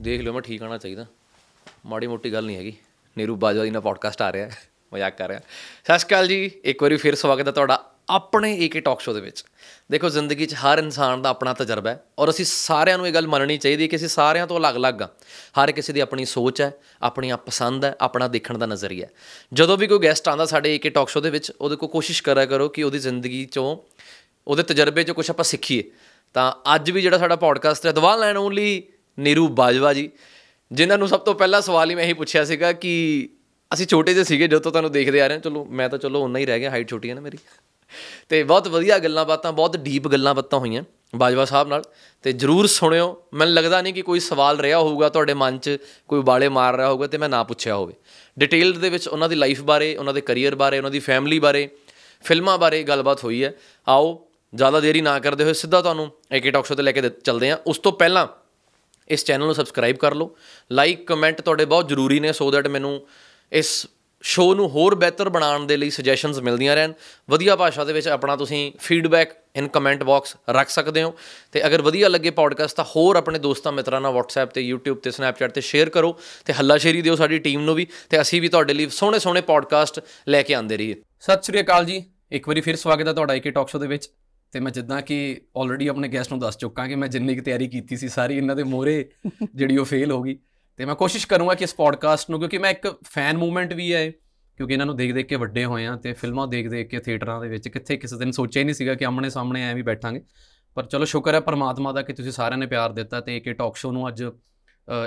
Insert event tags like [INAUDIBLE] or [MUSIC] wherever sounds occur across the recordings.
ਦੇਖ ਲਿਓ, ਮੈਂ ਠੀਕ ਆਣਾ ਚਾਹੀਦਾ। ਮਾੜੀ ਮੋਟੀ ਗੱਲ ਨਹੀਂ ਹੈਗੀ। ਨੀਰੂ ਬਾਜਵਾ ਜੀ ਨਾਲ ਪੋਡਕਾਸਟ ਆ ਰਿਹਾ ਹੈ। ਮਜ਼ਾਕ ਕਰ ਰਿਹਾ। ਸਤਿ ਸ਼੍ਰੀ ਅਕਾਲ ਜੀ। ਇੱਕ ਵਾਰੀ ਫਿਰ ਸਵਾਗਤ ਹੈ ਤੁਹਾਡਾ ਆਪਣੇ ਏਕੇ ਟਾਕ ਸ਼ੋ ਦੇ ਵਿੱਚ। ਦੇਖੋ, ਜ਼ਿੰਦਗੀ 'ਚ ਹਰ ਇਨਸਾਨ ਦਾ ਆਪਣਾ ਤਜਰਬਾ ਹੈ ਔਰ ਅਸੀਂ ਸਾਰਿਆਂ ਨੂੰ ਇਹ ਗੱਲ ਮੰਨਣੀ ਚਾਹੀਦੀ ਹੈ ਕਿ ਅਸੀਂ ਸਾਰਿਆਂ ਤੋਂ ਅਲੱਗ-ਅਲੱਗ ਆ ਹਰ ਕਿਸੇ ਦੀ ਆਪਣੀ ਸੋਚ ਹੈ, ਆਪਣੀਆਂ ਪਸੰਦ ਹੈ, ਆਪਣਾ ਦੇਖਣ ਦਾ ਨਜ਼ਰੀਆ ਹੈ। ਜਦੋਂ ਵੀ ਕੋਈ ਗੈਸਟ ਆਂਦਾ ਸਾਡੇ ਏਕੇ ਟਾਕ ਸ਼ੋ ਦੇ ਵਿੱਚ, ਉਹਦੇ ਕੋਲ ਕੋਸ਼ਿਸ਼ ਕਰਿਆ ਕਰੋ ਕਿ ਉਹਦੀ ਜ਼ਿੰਦਗੀ 'ਚੋਂ, ਉਹਦੇ ਤਜਰਬੇ 'ਚੋਂ ਕੁਝ ਆਪਾਂ ਸਿੱਖੀਏ। ਤਾਂ ਅੱਜ ਵੀ ਜਿਹੜਾ ਸਾਡਾ ਪੋਡਕਾਸਟ ਹੈ ਦਵਾਲ ਲੈਣ ਓਨਲੀ ਨੀਰੂ ਬਾਜਵਾ ਜੀ, ਜਿਨ੍ਹਾਂ ਨੂੰ ਸਭ ਤੋਂ ਪਹਿਲਾ ਸਵਾਲ ਹੀ ਮੈਂ ਇਹੀ ਪੁੱਛਿਆ ਸੀਗਾ ਕਿ ਅਸੀਂ ਛੋਟੇ ਜਿਹੇ ਸੀਗੇ ਜਦੋਂ ਤੋਂ ਤੁਹਾਨੂੰ ਦੇਖਦੇ ਆ ਰਹੇ ਹਾਂ। ਚਲੋ, ਮੈਂ ਤਾਂ ਚਲੋ ਉਨਾ ਹੀ ਰਹਿ ਗਿਆ ਹਾਈਟ ਛੋਟੀ ਹੈ ਨਾ ਮੇਰੀ। ਤੇ ਬਹੁਤ ਵਧੀਆ ਗੱਲਾਂ ਬਾਤਾਂ, ਬਹੁਤ ਡੀਪ ਗੱਲਾਂ ਬਾਤਾਂ ਹੋਈਆਂ ਬਾਜਵਾ ਸਾਹਿਬ ਨਾਲ। ਤੇ ਜਰੂਰ ਸੁਣਿਓ, ਮੈਨੂੰ ਲੱਗਦਾ ਨਹੀਂ ਕਿ ਕੋਈ ਸਵਾਲ ਰਿਹਾ ਹੋਊਗਾ ਤੁਹਾਡੇ ਮਨ 'ਚ, ਕੋਈ ਬਾਲੇ ਮਾਰ ਰਿਹਾ ਹੋਊਗਾ ਤੇ ਮੈਂ ਨਾ ਪੁੱਛਿਆ ਹੋਵੇ। ਡਿਟੇਲ ਦੇ ਵਿੱਚ ਉਹਨਾਂ ਦੀ ਲਾਈਫ ਬਾਰੇ, ਉਹਨਾਂ ਦੇ ਕੈਰੀਅਰ ਬਾਰੇ, ਉਹਨਾਂ ਦੀ ਫੈਮਿਲੀ ਬਾਰੇ, ਫਿਲਮਾਂ ਬਾਰੇ ਗੱਲਬਾਤ ਹੋਈ ਹੈ। ਆਓ, ਜ਼ਿਆਦਾ ਦੇਰੀ ਨਾ ਕਰਦੇ ਹੋਏ ਸਿੱਧਾ ਤੁਹਾਨੂੰ ਏਕੇ ਟਾਕ ਸ਼ੋ ਤੇ ਲੈ ਕੇ ਚੱਲਦੇ ਹਾਂ। ਉਸ ਤੋਂ ਪਹਿਲਾਂ ਇਸ ਚੈਨਲ ਨੂੰ ਸਬਸਕ੍ਰਾਈਬ ਕਰ ਲਓ। ਲਾਈਕ ਕਮੈਂਟ ਤੁਹਾਡੇ ਬਹੁਤ ਜ਼ਰੂਰੀ ਨੇ ਸੋ ਦੈਟ ਮੈਨੂੰ ਇਸ ਸ਼ੋਅ ਨੂੰ ਹੋਰ ਬਿਹਤਰ ਬਣਾਉਣ ਦੇ ਲਈ ਸੁਜੈਸ਼ਨਸ ਮਿਲਦੀਆਂ ਰਹਿਣ। ਵਧੀਆ ਭਾਸ਼ਾ ਦੇ ਵਿੱਚ ਆਪਣਾ ਤੁਸੀਂ ਫੀਡਬੈਕ ਇਨ ਕਮੈਂਟ ਬਾਕਸ ਰੱਖ ਸਕਦੇ ਹੋ। ਤੇ ਅਗਰ ਵਧੀਆ ਲੱਗੇ ਪੋਡਕਾਸਟ ਤਾਂ ਹੋਰ ਆਪਣੇ ਦੋਸਤਾਂ ਮਿੱਤਰਾਂ ਨਾਲ WhatsApp ਤੇ YouTube ਤੇ Snapchat ਤੇ ਸ਼ੇਅਰ ਕਰੋ ਤੇ ਹੱਲਾਸ਼ੇਰੀ ਦਿਓ ਸਾਡੀ ਟੀਮ ਨੂੰ ਵੀ ਤੇ ਅਸੀਂ ਵੀ ਤੁਹਾਡੇ ਲਈ ਸੋਹਣੇ ਸੋਹਣੇ ਪੋਡਕਾਸਟ ਲੈ ਕੇ ਆਉਂਦੇ ਰਹੀਏ। ਸਤਿ ਸ਼੍ਰੀ ਅਕਾਲ ਜੀ। ਇੱਕ ਵਾਰੀ ਫਿਰ ਸਵਾਗਤ ਹੈ ਤੁਹਾਡਾ ਏਕੇ ਟਾਕ ਸ਼ੋ ਦੇ ਵਿੱਚ। ਤੇ ਮੈਂ ਜਿੱਦਾਂ ਕਿ ਆਲਰੇਡੀ ਆਪਣੇ ਗੈਸਟ ਨੂੰ ਦੱਸ ਚੁੱਕਾ ਕਿ ਮੈਂ ਜਿੰਨੀ ਕੁ ਤਿਆਰੀ ਕੀਤੀ ਸੀ ਸਾਰੀ ਇਹਨਾਂ ਦੇ ਮੋਰੇ [LAUGHS] ਜਿਹੜੀ ਉਹ ਫੇਲ ਹੋ ਗਈ। ਤੇ ਮੈਂ ਕੋਸ਼ਿਸ਼ ਕਰੂੰਗਾ ਕਿ ਇਸ ਪੋਡਕਾਸਟ ਨੂੰ ਕਿਉਂਕਿ ਮੈਂ ਇੱਕ ਫੈਨ ਮੂਵਮੈਂਟ ਵੀ ਹੈ ਕਿਉਂਕਿ ਇਹਨਾਂ ਨੂੰ ਦੇਖ ਦੇਖ ਕੇ ਵੱਡੇ ਹੋਏ ਆ ਤੇ ਫਿਲਮਾਂ ਦੇਖ ਦੇਖ ਕੇ ਥੀਏਟਰਾਂ ਦੇ ਵਿੱਚ ਕਿੱਥੇ ਕਿਸੇ ਦਿਨ ਸੋਚਿਆ ਹੀ ਨਹੀਂ ਸੀਗਾ ਕਿ ਆਮਣੇ ਸਾਹਮਣੇ ਐਵੇਂ ਬੈਠਾਂਗੇ। ਪਰ ਚਲੋ ਸ਼ੁਕਰ ਹੈ ਪਰਮਾਤਮਾ ਦਾ ਕਿ ਤੁਸੀਂ ਸਾਰਿਆਂ ਨੇ ਪਿਆਰ ਦਿੱਤਾ ਤੇ ਏਕੇ ਟਾਕ ਸ਼ੋ ਨੂੰ ਅੱਜ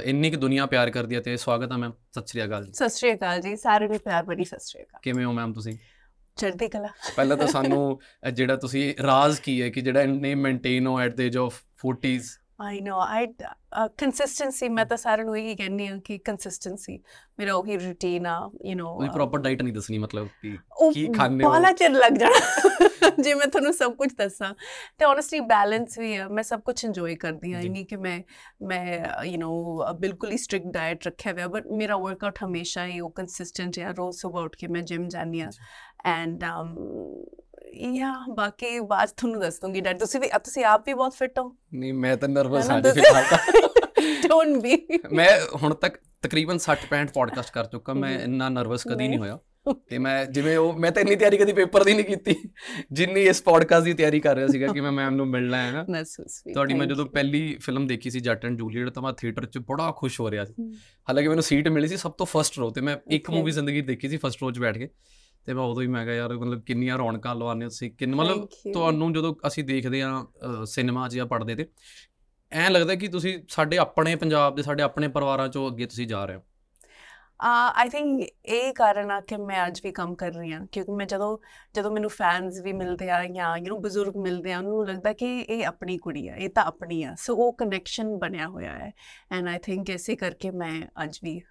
ਇੰਨੀ ਕਿ ਦੁਨੀਆ ਪਿਆਰ ਕਰਦੀ ਹੈ ਤੇ ਸਵਾਗਤ ਹੈ ਮੈਮ। ਸਤਿ ਸ਼੍ਰੀ ਅਕਾਲ ਜੀ। ਸਤਿ ਸ਼੍ਰੀ ਅਕਾਲ ਜੀ ਸਾਰਿਆਂ ਨੂੰ ਪਿਆਰ ਭਰੀ ਸਤਿ ਸ਼੍ਰੀ ਅਕਾਲ। ਕਿਵੇਂ ਹੋ ਮੈਮ ਤੁਸੀਂ? ਚੜ੍ਹਦੀ ਕਲਾ ਪਹਿਲਾਂ ਤਾਂ ਸਾਨੂੰ ਜਿਹੜਾ ਤੁਸੀਂ ਰਾਜ਼ ਕੀ ਹੈ ਕਿ ਜਿਹੜਾ ਇੰਨੇ ਮੇਨਟੇਨ ਹੋ at the age of 40s I know I consistency ਮੈਂ ਤਾਂ ਸਾਰਿਆਂ ਨੂੰ ਇਹੀ ਕਹਿੰਨੀ ਆ ਕਿ ਕੰਸਿਸਟੈਂਸੀ ਮੇਰਾ ਉਹੀ ਰੂਟੀਨ ਆ ਯੂ نو ਕੋਈ ਪ੍ਰੋਪਰ ਡਾਈਟ ਨਹੀਂ ਦੱਸਣੀ ਮਤਲਬ ਕਿ ਕੀ ਖਾਣੇ ਹੋ ਬਾਲਾ ਚਿਰ ਲੱਗ ਜਾਣਾ ਜੇ ਮੈਂ ਤੁਹਾਨੂੰ ਸਭ ਕੁਝ ਦੱਸਾਂ ਤੇ ਓਨੈਸਟਲੀ ਬੈਲੈਂਸ ਵੀ ਆ ਮੈਂ ਸਭ ਕੁਝ ਇੰਜੋਏ ਕਰਦੀ ਆ ਨਹੀਂ ਕਿ ਮੈਂ ਮੈਂ ਯੂ نو ਬਿਲਕੁਲ ਹੀ ਸਟ੍ਰਿਕਟ ਡਾਈਟ ਰੱਖਿਆ ਹੋਇਆ ਬਟ ਮੇਰਾ ਵਰਕਆਊਟ ਹਮੇਸ਼ਾ ਹੀ ਉਹ ਕੰਸਿਸਟੈਂਟ ਹੈ ਰੋਜ਼ ਸਵੇਰ ਉੱਠ ਕੇ ਮੈਂ ਜਿਮ ਜਾਂਦੀ ਆ ਐਂਡ ਯਾ ਬਾਕੀ ਬਾਅਦ ਤੁਹਾਨੂੰ ਦੱਸ ਦੂੰਗੀ ਡੈਡ। ਤੁਸੀਂ ਵੀ ਤੁਸੀਂ ਆਪ ਵੀ ਬਹੁਤ ਫਿੱਟ ਹੋ। ਨਹੀਂ ਮੈਂ ਤਾਂ ਨਰਵਸ ਹਾਂ ਜੀ ਫਿਲਹਾਲ ਤਾਂ। [LAUGHS] ਡੋਨਟ ਬੀ ਮੈਂ ਹੁਣ ਤੱਕ ਤਕਰੀਬਨ 60 65 ਪੋਡਕਾਸਟ ਕਰ ਚੁੱਕਾ। ਮੈਂ ਇੰਨਾ ਨਰਵਸ ਕਦੀ ਨਹੀਂ ਹੋਇਆ। [LAUGHS] ਤੇ ਮੈਂ ਜਿਵੇਂ ਉਹ ਮੈਂ ਤਾਂ ਇੰਨੀ ਤਿਆਰੀ ਕਦੀ ਪੇਪਰ ਦੀ ਨਹੀਂ ਕੀਤੀ। ਜਿੰਨੀ ਇਸ ਪੋਡਕਾਸਟ ਦੀ ਤਿਆਰੀ ਕਰ ਰਿਹਾ ਸੀਗਾ ਕਿ ਮੈਂ ਮੈਮ ਨੂੰ ਮਿਲਣਾ ਹੈ ਨਾ। [LAUGHS] ਤੁਹਾਡੀ ਮੈਂ ਜਦੋਂ ਪਹਿਲੀ ਫਿਲਮ ਦੇਖੀ ਸੀ ਜੱਟ ਐਂਡ ਜੂਲੀਅਟ ਤਾਂ ਮੈਂ ਥੀਏਟਰ 'ਚ ਬੜਾ ਖੁਸ਼ ਹੋ ਰਿਹਾ ਸੀ। ਹਾਲਾਂਕਿ ਮੈਨੂੰ ਸੀਟ ਮਿਲੀ ਸੀ ਸਭ ਤੋਂ ਫਰਸਟ ਰੋ ਤੇ। ਮੈਂ ਇੱਕ ਮੂਵੀ ਜ਼ਿੰਦਗੀ ਦੇਖੀ ਸੀ ਫਰਸਟ ਰੋ 'ਚ ਬੈਠ ਕੇ। ਤੇ ਮੈਂ ਉਦੋਂ ਹੀ ਮੈਂ ਕਿਹਾ ਯਾਰ ਮਤਲਬ ਕਿੰਨੀਆਂ ਰੌਣਕਾਂ ਲਵਾਉਂਦੇ ਤੁਸੀਂ? ਕਿੰਨ ਮਤਲਬ ਤੁਹਾਨੂੰ ਜਦੋਂ ਅਸੀਂ ਦੇਖਦੇ ਆ ਸਿਨੇਮਾ 'ਚ ਜਾਂ ਪੜਦੇ ਤੇ ਐਂ ਲੱਗਦਾ ਕਿ ਤੁਸੀਂ ਸਾਡੇ ਆਪਣੇ ਪੰਜਾਬ ਦੇ ਸਾਡੇ ਆਪਣੇ ਪਰਿਵਾਰਾਂ 'ਚੋਂ ਅੱਗੇ ਤੁਸੀਂ ਜਾ ਰਹੇ ਹੋ। ਆਈ ਥਿੰਕ ਇਹ ਕਾਰਨ ਆ ਕਿ ਮੈਂ ਅੱਜ ਵੀ ਕੰਮ ਕਰ ਰਹੀ ਹਾਂ ਕਿਉਂਕਿ ਮੈਂ ਜਦੋਂ ਜਦੋਂ ਮੈਨੂੰ ਫੈਨਸ ਵੀ ਮਿਲਦੇ ਆ ਜਾਂ ਯੂ نو ਬਜ਼ੁਰਗ ਮਿਲਦੇ ਆ ਉਹਨਾਂ ਨੂੰ ਲੱਗਦਾ ਕਿ ਇਹ ਆਪਣੀ ਕੁੜੀ ਆ ਇਹ ਤਾਂ ਆਪਣੀ ਆ ਸੋ ਉਹ ਕਨੈਕਸ਼ਨ ਬਣਿਆ ਹੋਇਆ ਹੈ ਐਂਡ ਆਈ ਥਿੰਕ ਐਸੇ ਕਰਕੇ ਮੈਂ ਅੱਜ ਵੀ